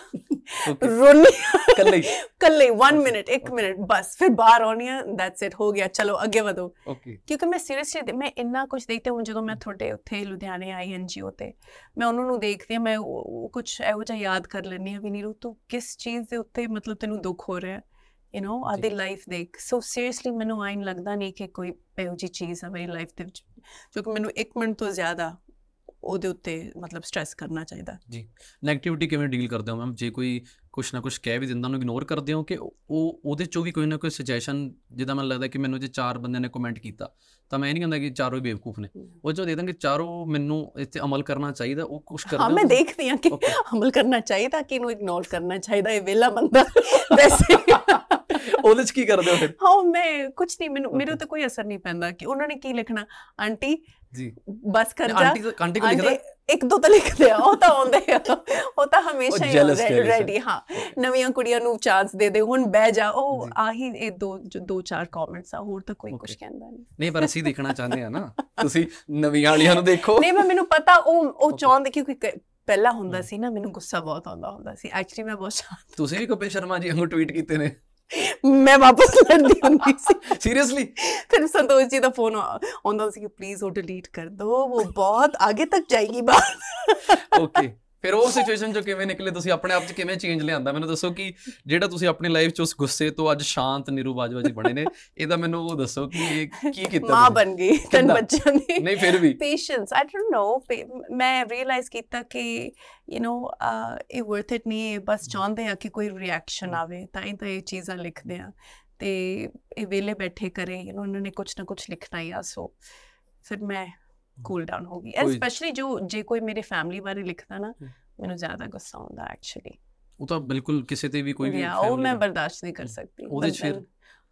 ਰੋਣੀ ਇਕੱਲੇ ਹੀ ਕੱਲੇ 1 ਮਿੰਟ 1 ਮਿੰਟ ਬਸ ਫਿਰ ਬਾਹਰ ਆਉਣੀ ਆ ਦੈਟਸ ਇਟ ਹੋ ਗਿਆ ਚਲੋ ਅੱਗੇ ਵਧੋ ਓਕੇ ਕਿਉਂਕਿ ਮੈਂ ਸੀਰੀਅਸਲੀ ਮੈਂ ਇੰਨਾ ਕੁਝ ਦੇਖਦੀ ਹਾਂ ਹੁਣ ਜਦੋਂ ਮੈਂ ਤੁਹਾਡੇ ਉੱਥੇ ਲੁਧਿਆਣੇ ਆਈ ਐਨਜੀਓ ਤੇ ਮੈਂ ਉਹਨਾਂ ਨੂੰ ਦੇਖਦੀ ਹਾਂ ਮੈਂ ਕੁਝ ਇਹੋ ਜਿਹਾ ਯਾਦ ਕਰ ਲੈਂਦੀ ਹਾਂ ਵੀ ਨੀਰੂ ਤੂੰ ਕਿਸ ਚੀਜ਼ ਦੇ ਉੱਤੇ ਮਤਲਬ ਤੈਨੂੰ ਦੁੱਖ ਹੋ ਰਿਹਾ ਯੂ نو ਆਦੀ ਲਾਈਫ ਦੇਖ ਸੋ ਸੀਰੀਅਸਲੀ ਮੈਨੂੰ ਆਇਨ ਲੱਗਦਾ ਨਹੀਂ ਕਿ ਕੋਈ ਇਹੋ ਜਿਹੀ ਚੀਜ਼ ਆ ਮੇਰੀ ਲਾਈਫ ਦੇ ਵਿੱਚ ਜੋ ਕਿ ਮੈਨੂੰ 1 ਮਿੰਟ ਤੋਂ ਜ਼ਿਆਦਾ ਉਹਦੇ ਉੱਤੇ ਮਤਲਬ ਸਟ੍ਰੈਸ ਕਰਨਾ ਚਾਹੀਦਾ। ਨੈਗੇਟਿਵਿਟੀ ਕਿਵੇਂ ਡੀਲ ਕਰਦੇ ਹੋ ਮੈਮ ਜੇ ਕੋਈ ਕੁਛ ਨਾ ਕੁਛ ਕਹਿ ਵੀ ਦਿੰਦਾ ਉਹਨੂੰ ਇਗਨੋਰ ਕਰਦੇ ਹੋ ਕਿ ਉਹ ਉਹਦੇ ਚੋਂ ਵੀ ਕੋਈ ਨਾ ਕੋਈ ਸੁਜੈਸ਼ਨ ਜਿੱਦਾਂ ਮੈਨੂੰ ਲੱਗਦਾ ਕਿ ਮੈਨੂੰ ਜੇ ਚਾਰ ਬੰਦਿਆਂ ਨੇ ਕਮੈਂਟ ਕੀਤਾ ਤਾਂ ਮੈਂ ਇਹ ਨਹੀਂ ਕਹਿੰਦਾ ਕਿ ਚਾਰੋਂ ਹੀ ਬੇਵਕੂਫ ਨੇ। ਉਹ ਜੋ ਦੇ ਦਾਂਗੇ ਚਾਰੋਂ ਮੈਨੂੰ ਇੱਥੇ ਅਮਲ ਕਰਨਾ ਚਾਹੀਦਾ ਉਹ ਕੁਛ ਕਰਦੇ ਹਾਂ ਮੈਂ? ਦੇਖਦੀ ਹਾਂ ਕਿ. ਅਮਲ ਕਰਨਾ ਚਾਹੀਦਾ ਕਿ ਇਹਨੂੰ ਇਗਨੋਰ ਕਰਨਾ ਚਾਹੀਦਾ ਇਹ ਵੇਲਾ ਬੰਦਾ। [LAUGHS] ਵੈਸੇ [LAUGHS] ਉਹਦੇ 'ਚ ਕੀ ਕਰਦੇ ਹੋ ਫਿਰ? ਹਾਂ ਮੈਂ ਕੁਝ ਨਹੀਂ ਮੈਨੂੰ ਮੇਰੇ. ਉੱਤੇ ਕੋਈ ਅਸਰ ਨਹੀਂ ਪੈਂਦਾ ਕਿ ਉਹਨਾਂ ਨੇ ਕੀ ਲਿਖਣਾ। ਆਂਟੀ ਜੀ। ਬਸ ਕਰ ਜਾ। ਆਂਟੀ ਆਂਟੀ ਕੋ ਲਿਖਦਾ? ਇੱਕ ਦੋ ਤਾਂ ਲਿਖਦੇ ਆ ਉਹ ਤਾਂ ਆਉਂਦੇ ਆ। ਉਹ ਤਾਂ ਹਮੇਸ਼ਾ ਹੀ। ਰੈਡੀ ਹਾਂ। ਨਵੀਆਂ ਕੁੜੀਆਂ ਨੂੰ ਚਾਂਸ ਦੇ ਦੇ ਹੁਣ ਬਹਿ ਜਾ। ਉਹ। ਆਹੀ ਇਹ ਦੋ ਦੋ ਚਾਰ ਕਮੈਂਟਸ ਆ ਹੋਰ ਤਾਂ ਕੋਈ ਕੁਝ. ਕਹਿੰਦਾ ਨਹੀਂ। ਨਹੀਂ ਪਰ ਅਸੀਂ ਦੇਖਣਾ ਚਾਹੁੰਦੇ ਆ ਨਾ। ਤੁਸੀਂ ਨਵੀਆਂ ਵਾਲੀਆਂ ਨੂੰ ਦੇਖੋ। ਨਹੀਂ ਮੈਂ ਮੈਨੂੰ ਪਤਾ ਉਹ ਉਹ. ਚਾਹੁੰਦੇ ਕਿਉਂਕਿ ਪਹਿਲਾਂ ਹੁੰਦਾ। ਸੀ ਨਾ ਮੈਨੂੰ ਗੁੱਸਾ ਬਹੁਤ ਆਉਂਦਾ ਹੁੰਦਾ ਸੀ। ਐਕਚੁਅਲੀ ਮੈਂ ਬਹੁਤ ਸ਼ਾਂਤ ਤੁਸੀਂ ਵੀ ਕਪਿਲ ਸ਼ਰਮਾ ਜੀ ਵਾਂਗੂ ਟਵੀਟ ਕੀਤੇ ਨੇ। ਮੈਂ ਵਾਪਸ ਲੜਦੀ ਹੁੰਦੀ ਸੀ। ਸੀਰੀਅਸਲੀ ਫਿਰ ਸੰਤੋਸ਼ ਜੀ ਦਾ ਫੋਨ ਆਉਂਦਾ ਸੀ ਕਿ ਪਲੀਜ਼ ਉਹ ਡਿਲੀਟ ਕਰ ਦੋ ਉਹ ਬਹੁਤ ਆਗੇ ਤੱਕ ਜਾਏਗੀ ਬਾਤ ਓਕੇ ਫਿਰ ਉਹ ਸਿਚੁਏਸ਼ਨ ਚੋਂ ਕਿਵੇਂ ਨਿਕਲੇ ਤੁਸੀਂ ਆਪਣੇ ਆਪ 'ਚ ਕਿਵੇਂ ਚੇਂਜ ਲਿਆਂਦਾ ਮੈਨੂੰ ਦੱਸੋ ਕਿ ਜਿਹੜਾ ਤੁਸੀਂ ਆਪਣੀ ਲਾਈਫ 'ਚ ਉਸ ਗੁੱਸੇ ਤੋਂ ਅੱਜ ਸ਼ਾਂਤ ਨਿਰੂ ਬਾਜਵਾ ਜੀ ਬਣੇ ਨੇ ਇਹਦਾ ਮੈਨੂੰ ਉਹ ਦੱਸੋ ਕਿ ਇਹ ਕੀ ਕੀਤਾ ਮਾਂ ਤੁਸੀਂ? ਬਣ ਗਈ ਤਨ ਕਿੱਦਾਂ? ਬੱਚਿਆਂ ਦੀ ਨਹੀਂ ਫਿਰ ਵੀ ਪੇਸ਼ੈਂਸ ਆਈ ਡੋਨਟ ਨੋ ਮੈਂ ਰਿਅਲਾਈਜ਼ ਕੀਤਾ ਕਿ ਯੂ نو ਇਹ ਵਰਥ ਇਟ ਨਹੀਂ ਹੈ ਬਸ ਚਾਹੁੰਦੇ ਆ ਕਿ ਕੋਈ ਰਿਐਕਸ਼ਨ ਆਵੇ ਤਾਂ ਹੀ ਤਾਂ ਇਹ ਚੀਜ਼ਾਂ ਲਿਖਦੇ ਆ ਤੇ ਇਹ ਵੇਲੇ ਬੈਠੇ ਕਰੇ ਯੂ نو ਉਹਨਾਂ ਨੇ ਕੁਝ ਨਾ ਕੁਝ ਲਿਖਣਾ ਹੀ ਆ ਸੋ ਫਿਰ ਮੈਂ ਕੂਲ ਡਾਊਨ ਹੋ ਗਈ ਐਂਡ ਸਪੈਸ਼ਲੀ ਜੋ ਜੇ ਕੋਈ ਮੇਰੇ ਫੈਮਿਲੀ ਬਾਰੇ ਲਿਖਦਾ ਨਾ ਮੈਨੂੰ ਜ਼ਿਆਦਾ ਗੁੱਸਾ ਆਉਂਦਾ ਐਕਚੁਅਲੀ ਉਹ ਤਾਂ ਬਿਲਕੁਲ ਕਿਸੇ ਤੇ ਵੀ ਕੋਈ ਵੀ ਉਹ ਮੈਂ ਬਰਦਾਸ਼ਤ ਨਹੀਂ ਕਰ ਸਕਦੀ ਉਹਦੇ ਚ ਫਿਰ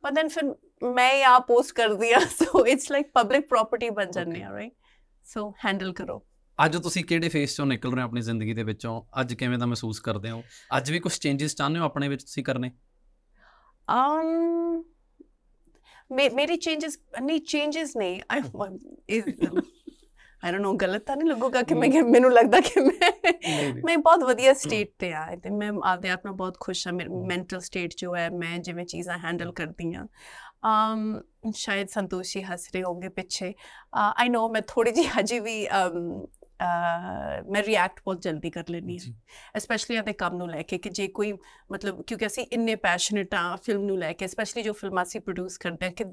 ਪਰ ਦੈਨ ਫਿਰ ਮੈਂ ਆ ਪੋਸਟ ਕਰ ਦਿਆ so it's like public property ਬਣ ਜਾਂਦੀ ਆ ਰਾਈਟ ਸੋ ਹੈਂਡਲ ਕਰੋ ਅੱਜ ਤੁਸੀਂ ਕਿਹੜੇ ਫੇਸ ਚੋਂ ਨਿਕਲ ਰਹੇ ਹੋ ਆਪਣੀ ਜ਼ਿੰਦਗੀ ਦੇ ਵਿੱਚੋਂ ਅੱਜ ਕਿਵੇਂ ਦਾ ਮਹਿਸੂਸ ਕਰਦੇ ਹੋ ਅੱਜ ਵੀ ਕੁਝ ਚੇਂजेस ਚਾਹੁੰਦੇ ਹੋ ਆਪਣੇ ਵਿੱਚ ਤੁਸੀਂ ਕਰਨੇ ਅਮ ਮੇਰੇ ਚੇਂजेस ਨਹੀਂ ਚੇਂजेस ਨਹੀਂ ਆਈ ਇਸ ਆਈ ਡੋਨਟ ਨੋ ਗਲਤ ਤਾਂ ਨਹੀਂ ਲੱਗੂਗਾ ਕਿ ਮੈਂ ਮੈਨੂੰ ਲੱਗਦਾ ਕਿ ਮੈਂ ਮੈਂ ਬਹੁਤ ਵਧੀਆ ਸਟੇਟ ਤੇ ਆ ਤੇ ਮੈਂ ਆਪਦੇ ਆਪ ਨਾਲ ਬਹੁਤ ਖੁਸ਼ ਹਾਂ ਮੇਰੀ ਮੈਂਟਲ ਸਟੇਟ ਜੋ ਹੈ ਮੈਂ ਜਿਵੇਂ ਚੀਜ਼ਾਂ ਹੈਂਡਲ ਕਰਦੀ ਹਾਂ। um ਸ਼ਾਇਦ ਸੰਤੋਸ਼ੀ ਹੱਸ ਰਹੇ ਹੋਗੇ ਪਿੱਛੇ। ਆਈ ਨੋ ਮੈਂ ਥੋੜੀ ਜਿਹੀ ਹਜੇ ਵੀ um, uh, ਮੈਂ ਰਿਐਕਟ ਬਹੁਤ ਜਲਦੀ ਕਰ ਲੈਂਦੀ ਹਾਂ। ਜੀ। ਸਪੈਸ਼ਲੀ ਆਪਣੇ ਕੰਮ ਨੂੰ ਲੈ ਕੇ ਕਿ ਜੇ ਕੋਈ ਮਤਲਬ ਕਿਉਂਕਿ ਅਸੀਂ ਇੰਨੇ ਪੈਸ਼ਨੇਟ ਆ ਫਿਲਮ ਨੂੰ ਲੈ ਕੇ ਸਪੈਸ਼ਲੀ ਜੋ ਫਿਲਮਾਂ ਅਸੀਂ ਪ੍ਰੋਡਿਊਸ ਕਰਦੇ ਹਾਂ ਕਿ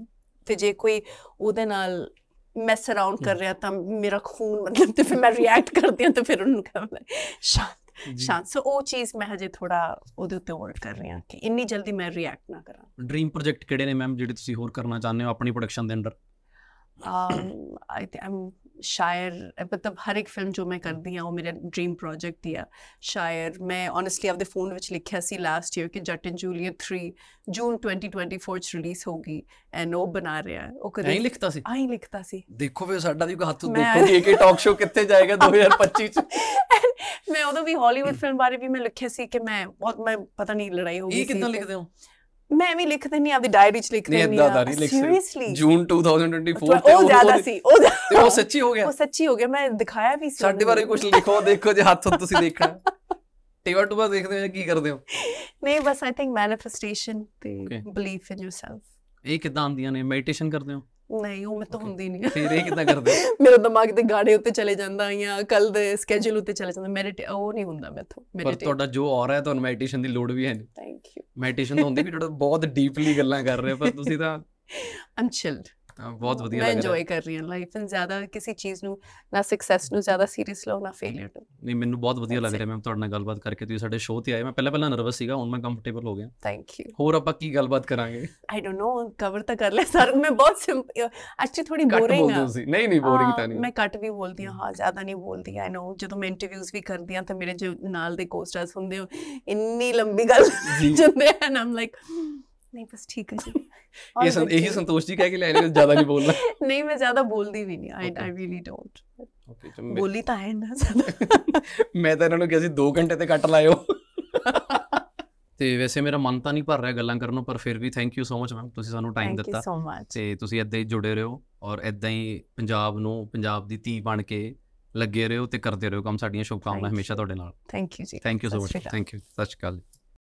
ਤੇ ਜੇ ਕੋਈ ਉਹਦੇ ਨਾਲ ਮੈਸ ਅਰਾਊਂਡ ਕਰ ਰਿਹਾ ਤਾਂ ਮੇਰਾ ਖੂਨ ਮਤਲਬ ਤੇ ਫਿਰ ਮੈਂ ਰਿਐਕਟ ਕਰਦੀ ਹਾਂ ਤੇ ਫਿਰ ਉਹਨੂੰ ਕਹਿੰਦਾ ਸ਼ਾਂਤ ਸ਼ਾਂਤ। ਸੋ ਉਹ ਚੀਜ਼ ਮੈਂ ਹਜੇ ਥੋੜਾ ਉਹਦੇ ਉੱਤੇ ਵਰਕ ਕਰ ਰਹੀ ਹਾਂ ਕਿ ਇੰਨੀ ਜਲਦੀ ਮੈਂ ਰਿਐਕਟ ਨਾ ਕਰਾਂ। ਡ੍ਰੀਮ ਪ੍ਰੋਜੈਕਟ ਕਿਹੜੇ ਨੇ ਮੈਮ ਜਿਹੜੇ ਤੁਸੀਂ ਹੋਰ ਕਰਨਾ ਚਾਹੁੰਦੇ ਹੋ ਆਪਣੀ ਪ੍ਰੋਡਕਸ਼ਨ ਦੇ ਅੰਡਰ um i think ਸ਼ਾਇਰ ਮਤਲਬ ਹਰ ਇੱਕ ਫਿਲਮ ਜੋ ਮੈਂ ਕਰਦੀ ਹਾਂ ਉਹ ਮੇਰਾ ਡ੍ਰੀਮ ਪ੍ਰੋਜੈਕਟ ਹੀ ਆ ਸ਼ਾਇਰ ਮੈਂ ਓਨੈਸਟਲੀ ਆਪਦੇ ਫੋਨ ਵਿੱਚ ਲਿਖਿਆ ਸੀ ਲਾਸਟ ਈਅਰ ਕਿ ਜੱਟ ਐਂਡ ਜੂਲੀਅਟ 3 ਜੂਨ 2024 ਚ ਰਿਲੀਜ਼ ਹੋਗੀ ਐਂਡ ਉਹ ਬਣਾ ਰਿਹਾ। ਉਹ ਨਹੀਂ ਲਿਖਤਾ ਸੀ ਆਈ ਲਿਖਤਾ ਸੀ ਦੇਖੋ ਵੇ ਸਾਡਾ ਵੀ ਕੋਈ ਹੱਥ ਦੇਖੋ ਕਿ ਇਹ ਟਾਕ ਸ਼ੋ ਕਿੱਥੇ ਜਾਏਗਾ 2025 ਚ ਮੈਂ ਉਦੋਂ ਵੀ ਹਾਲੀਵੁੱਡ ਫਿਲਮ ਬਾਰੇ ਵੀ ਮੈਂ ਲਿਖਿਆ ਸੀ ਕਿ ਮੈਂ ਬਹੁਤ ਮੈਂ ਪਤਾ ਨਹੀਂ ਲੜਾਈ ਹੋ ਗਈ ਇਹ ਕਿੱਦਾਂ ਲਿਖਦੇ ਹੋ ਮੈਂ ਵੀ ਲਿਖ ਹਾਂ ਆਪਦੀ ਡਾਇਰੀ ਚ ਲਿਖ ਨਹੀਂ ਦਿੰਦੀ ਏਦਾਂ ਦਾ ਨਹੀਂ ਲਿਖ ਸੀਰੀਅਸਲੀ ਜੂਨ 2024 ਤੇ ਉਹ ਜ਼ਿਆਦਾ ਸੀ ਉਹ ਤੇ ਉਹ ਸੱਚੀ ਹੋ ਗਿਆ। ਉਹ ਸੱਚੀ ਹੋ ਗਿਆ ਮੈਂ ਦਿਖਾਇਆ ਵੀ ਸੀ ਸਾਡੇ। ਬਾਰੇ ਕੁਝ ਲਿਖੋ ਦੇਖੋ ਜੇ ਹੱਥ ਤੁਸੀਂ ਦੇਖਣਾ। [LAUGHS] ਟੇਵਾ ਟੂਵਾ ਦੇਖਦੇ ਹੋ ਕੀ ਕਰਦੇ ਹੋ? ਨਹੀਂ ਬਸ ਆਈ ਥਿੰਕ ਮੈਨੀਫੈਸਟੇਸ਼ਨ ਤੇ. ਬਲੀਫ ਇਨ ਯੋਰਸੈਲਫ ਇਹ ਕਿੱਦਾਂ ਆਉਂਦੀਆਂ ਨੇ? ਮੈਡੀਟੇਸ਼ਨ ਕਰਦੇ ਹੋ? ਨਹੀਂ ਉਹ ਮੈਂ ਤਾਂ. ਹੁੰਦੀ ਨਹੀਂ ਫਿਰ ਇਹ ਕਿੱਦਾਂ ਕਰਦੇ? [LAUGHS] ਮੇਰਾ ਦਿਮਾਗ ਤੇ ਗਾੜੇ ਉੱਤੇ ਚਲੇ ਜਾਂਦਾ ਜਾਂ ਕੱਲ ਦੇ ਸਕੇਜੂਲ ਉੱਤੇ ਚਲੇ ਜਾਂਦਾ। ਮੈਡੀਟੇ ਉਹ ਨਹੀਂ ਹੁੰਦਾ ਮੈਥੋਂ। ਪਰ ਤੁਹਾਡਾ ਜੋ ਔਰ ਹੈ ਤੁਹਾਨੂੰ ਮੈਡੀਟੇਸ਼ਨ ਦੀ ਲੋੜ ਵੀ ਹੈ ਨਹੀਂ ਥੈਂਕ ਯੂ ਮੈਡੀਟੇਸ਼ਨ ਤਾਂ ਹੁੰਦੀ ਵੀ ਤੁਹਾਡਾ ਬਹੁਤ ਡੀਪਲੀ ਗੱਲਾਂ ਕਰ ਰਹੇ ਹੋ ਪਰ ਤੁਸੀਂ ਤਾਂ ਆਮ ਚਿਲਡ ਬਹੁਤ ਵਧੀਆ ਮੈਂ ਲੱਗ ਰਿਹਾ ਇੰਜੋਏ ਕਰ ਰਹੀ ਹਾਂ ਲਾਈਫ ਨੂੰ ਜ਼ਿਆਦਾ ਕਿਸੇ ਚੀਜ਼ ਨੂੰ ਨਾ ਸਕਸੈਸ ਨੂੰ ਜ਼ਿਆਦਾ ਸੀਰੀਅਸ ਲਓ ਨਾ ਫੇਲਿਅਰ ਨੂੰ ਨਹੀਂ ਮੈਨੂੰ ਬਹੁਤ ਵਧੀਆ ਲੱਗ ਰਿਹਾ ਮੈਮ ਤੁਹਾਡੇ ਨਾਲ ਗੱਲਬਾਤ ਕਰਕੇ। ਤੁਸੀਂ ਸਾਡੇ ਸ਼ੋਅ ਤੇ ਆਏ। ਮੈਂ ਪਹਿਲਾਂ ਪਹਿਲਾਂ ਨਰਵਸ ਸੀਗਾ ਹੁਣ ਮੈਂ ਕੰਫਰਟੇਬਲ ਹੋ ਗਿਆ। ਥੈਂਕ ਯੂ ਹੋਰ ਆਪਾਂ ਕੀ ਗੱਲਬਾਤ ਕਰਾਂਗੇ? ਆਈ ਡੋਨਟ ਨੋ ਕਵਰ ਤਾਂ ਕਰ ਲਿਆ ਸਰ। ਮੈਂ ਬਹੁਤ ਐਕਚੁਅਲੀ ਥੋੜੀ ਬੋਰਿੰਗ ਆ। ਨਹੀਂ ਨਹੀਂ ਬੋਰਿੰਗ ਤਾਂ ਨਹੀਂ। ਮੈਂ ਕੱਟ ਵੀ ਬੋਲਦੀ ਹਾਂ। ਹਾਂ ਜ਼ਿਆਦਾ ਨਹੀਂ ਬੋਲਦੀ। ਆਈ ਨੋ ਜਦੋਂ ਮੈਂ ਇੰਟਰਵਿਊਜ਼ ਵੀ ਕਰਦੀ ਹਾਂ ਤਾਂ ਮੇਰੇ ਜੋ ਨਾਲ ਦੇ ਕੋਸਟਰਸ ਹੁੰਦੇ ਹੋ ਇੰਨੀ ਲੰਬੀ ਗੱਲ। ਜਾਂਦੇ [LAUGHS] ਹਨ ਆਮ ਲਾਈਕ ਨਹੀਂ ਬਸ ਠੀਕ ਹੈ ਜੀ। [LAUGHS] ਇਹ ਇਹੀ। ਸੰਤੋਸ਼ ਜੀ ਕਹਿ ਕੇ ਲੈ ਲਿਓ ਜ਼ਿਆਦਾ ਨਹੀਂ ਬੋਲਣਾ। [LAUGHS] ਨਹੀਂ ਮੈਂ ਜ਼ਿਆਦਾ ਬੋਲਦੀ ਵੀ ਨਹੀਂ। I. I really don't okay ਬੋਲੀ ਤਾਂ ਹੈ ਨਾ [LAUGHS] ਮੈਂ ਤਾਂ ਇਹਨਾਂ ਨੂੰ ਕਿਹਾ ਸੀ 2 ਘੰਟੇ ਤੇ ਕੱਟ ਲਾਇਓ। ਤੇ ਵੈਸੇ ਮੇਰਾ ਮਨ ਤਾਂ ਨਹੀਂ ਭਰ ਰਿਹਾ ਗੱਲਾਂ ਕਰਨੋਂ ਪਰ ਫਿਰ ਵੀ thank you so much ma'am ਤੁਸੀਂ ਸਾਨੂੰ ਟਾਈਮ ਦਿੱਤਾ। ਤੇ ਤੁਸੀਂ ਇਦਾਂ ਹੀ ਜੁੜੇ ਰਹੋ ਔਰ ਇਦਾਂ ਹੀ ਪੰਜਾਬ ਨੂੰ ਪੰਜਾਬ ਦੀ ਧੀ ਬਣ ਕੇ ਲੱਗੇ ਰਹੋ ਤੇ ਕਰਦੇ ਰਹੋ ਕੰਮ। ਸਾਡੀਆਂ ਸ਼ੁਭਕਾਮਨਾਵਾਂ Thank ਹਮੇਸ਼ਾ you. ਤੁਹਾਡੇ ਨਾਲ। ਥੈਂਕ ਯੂ ਜੀ। Thank you so much. Thank you ਸਤਿ ਸ਼੍ਰੀ ਅਕਾਲ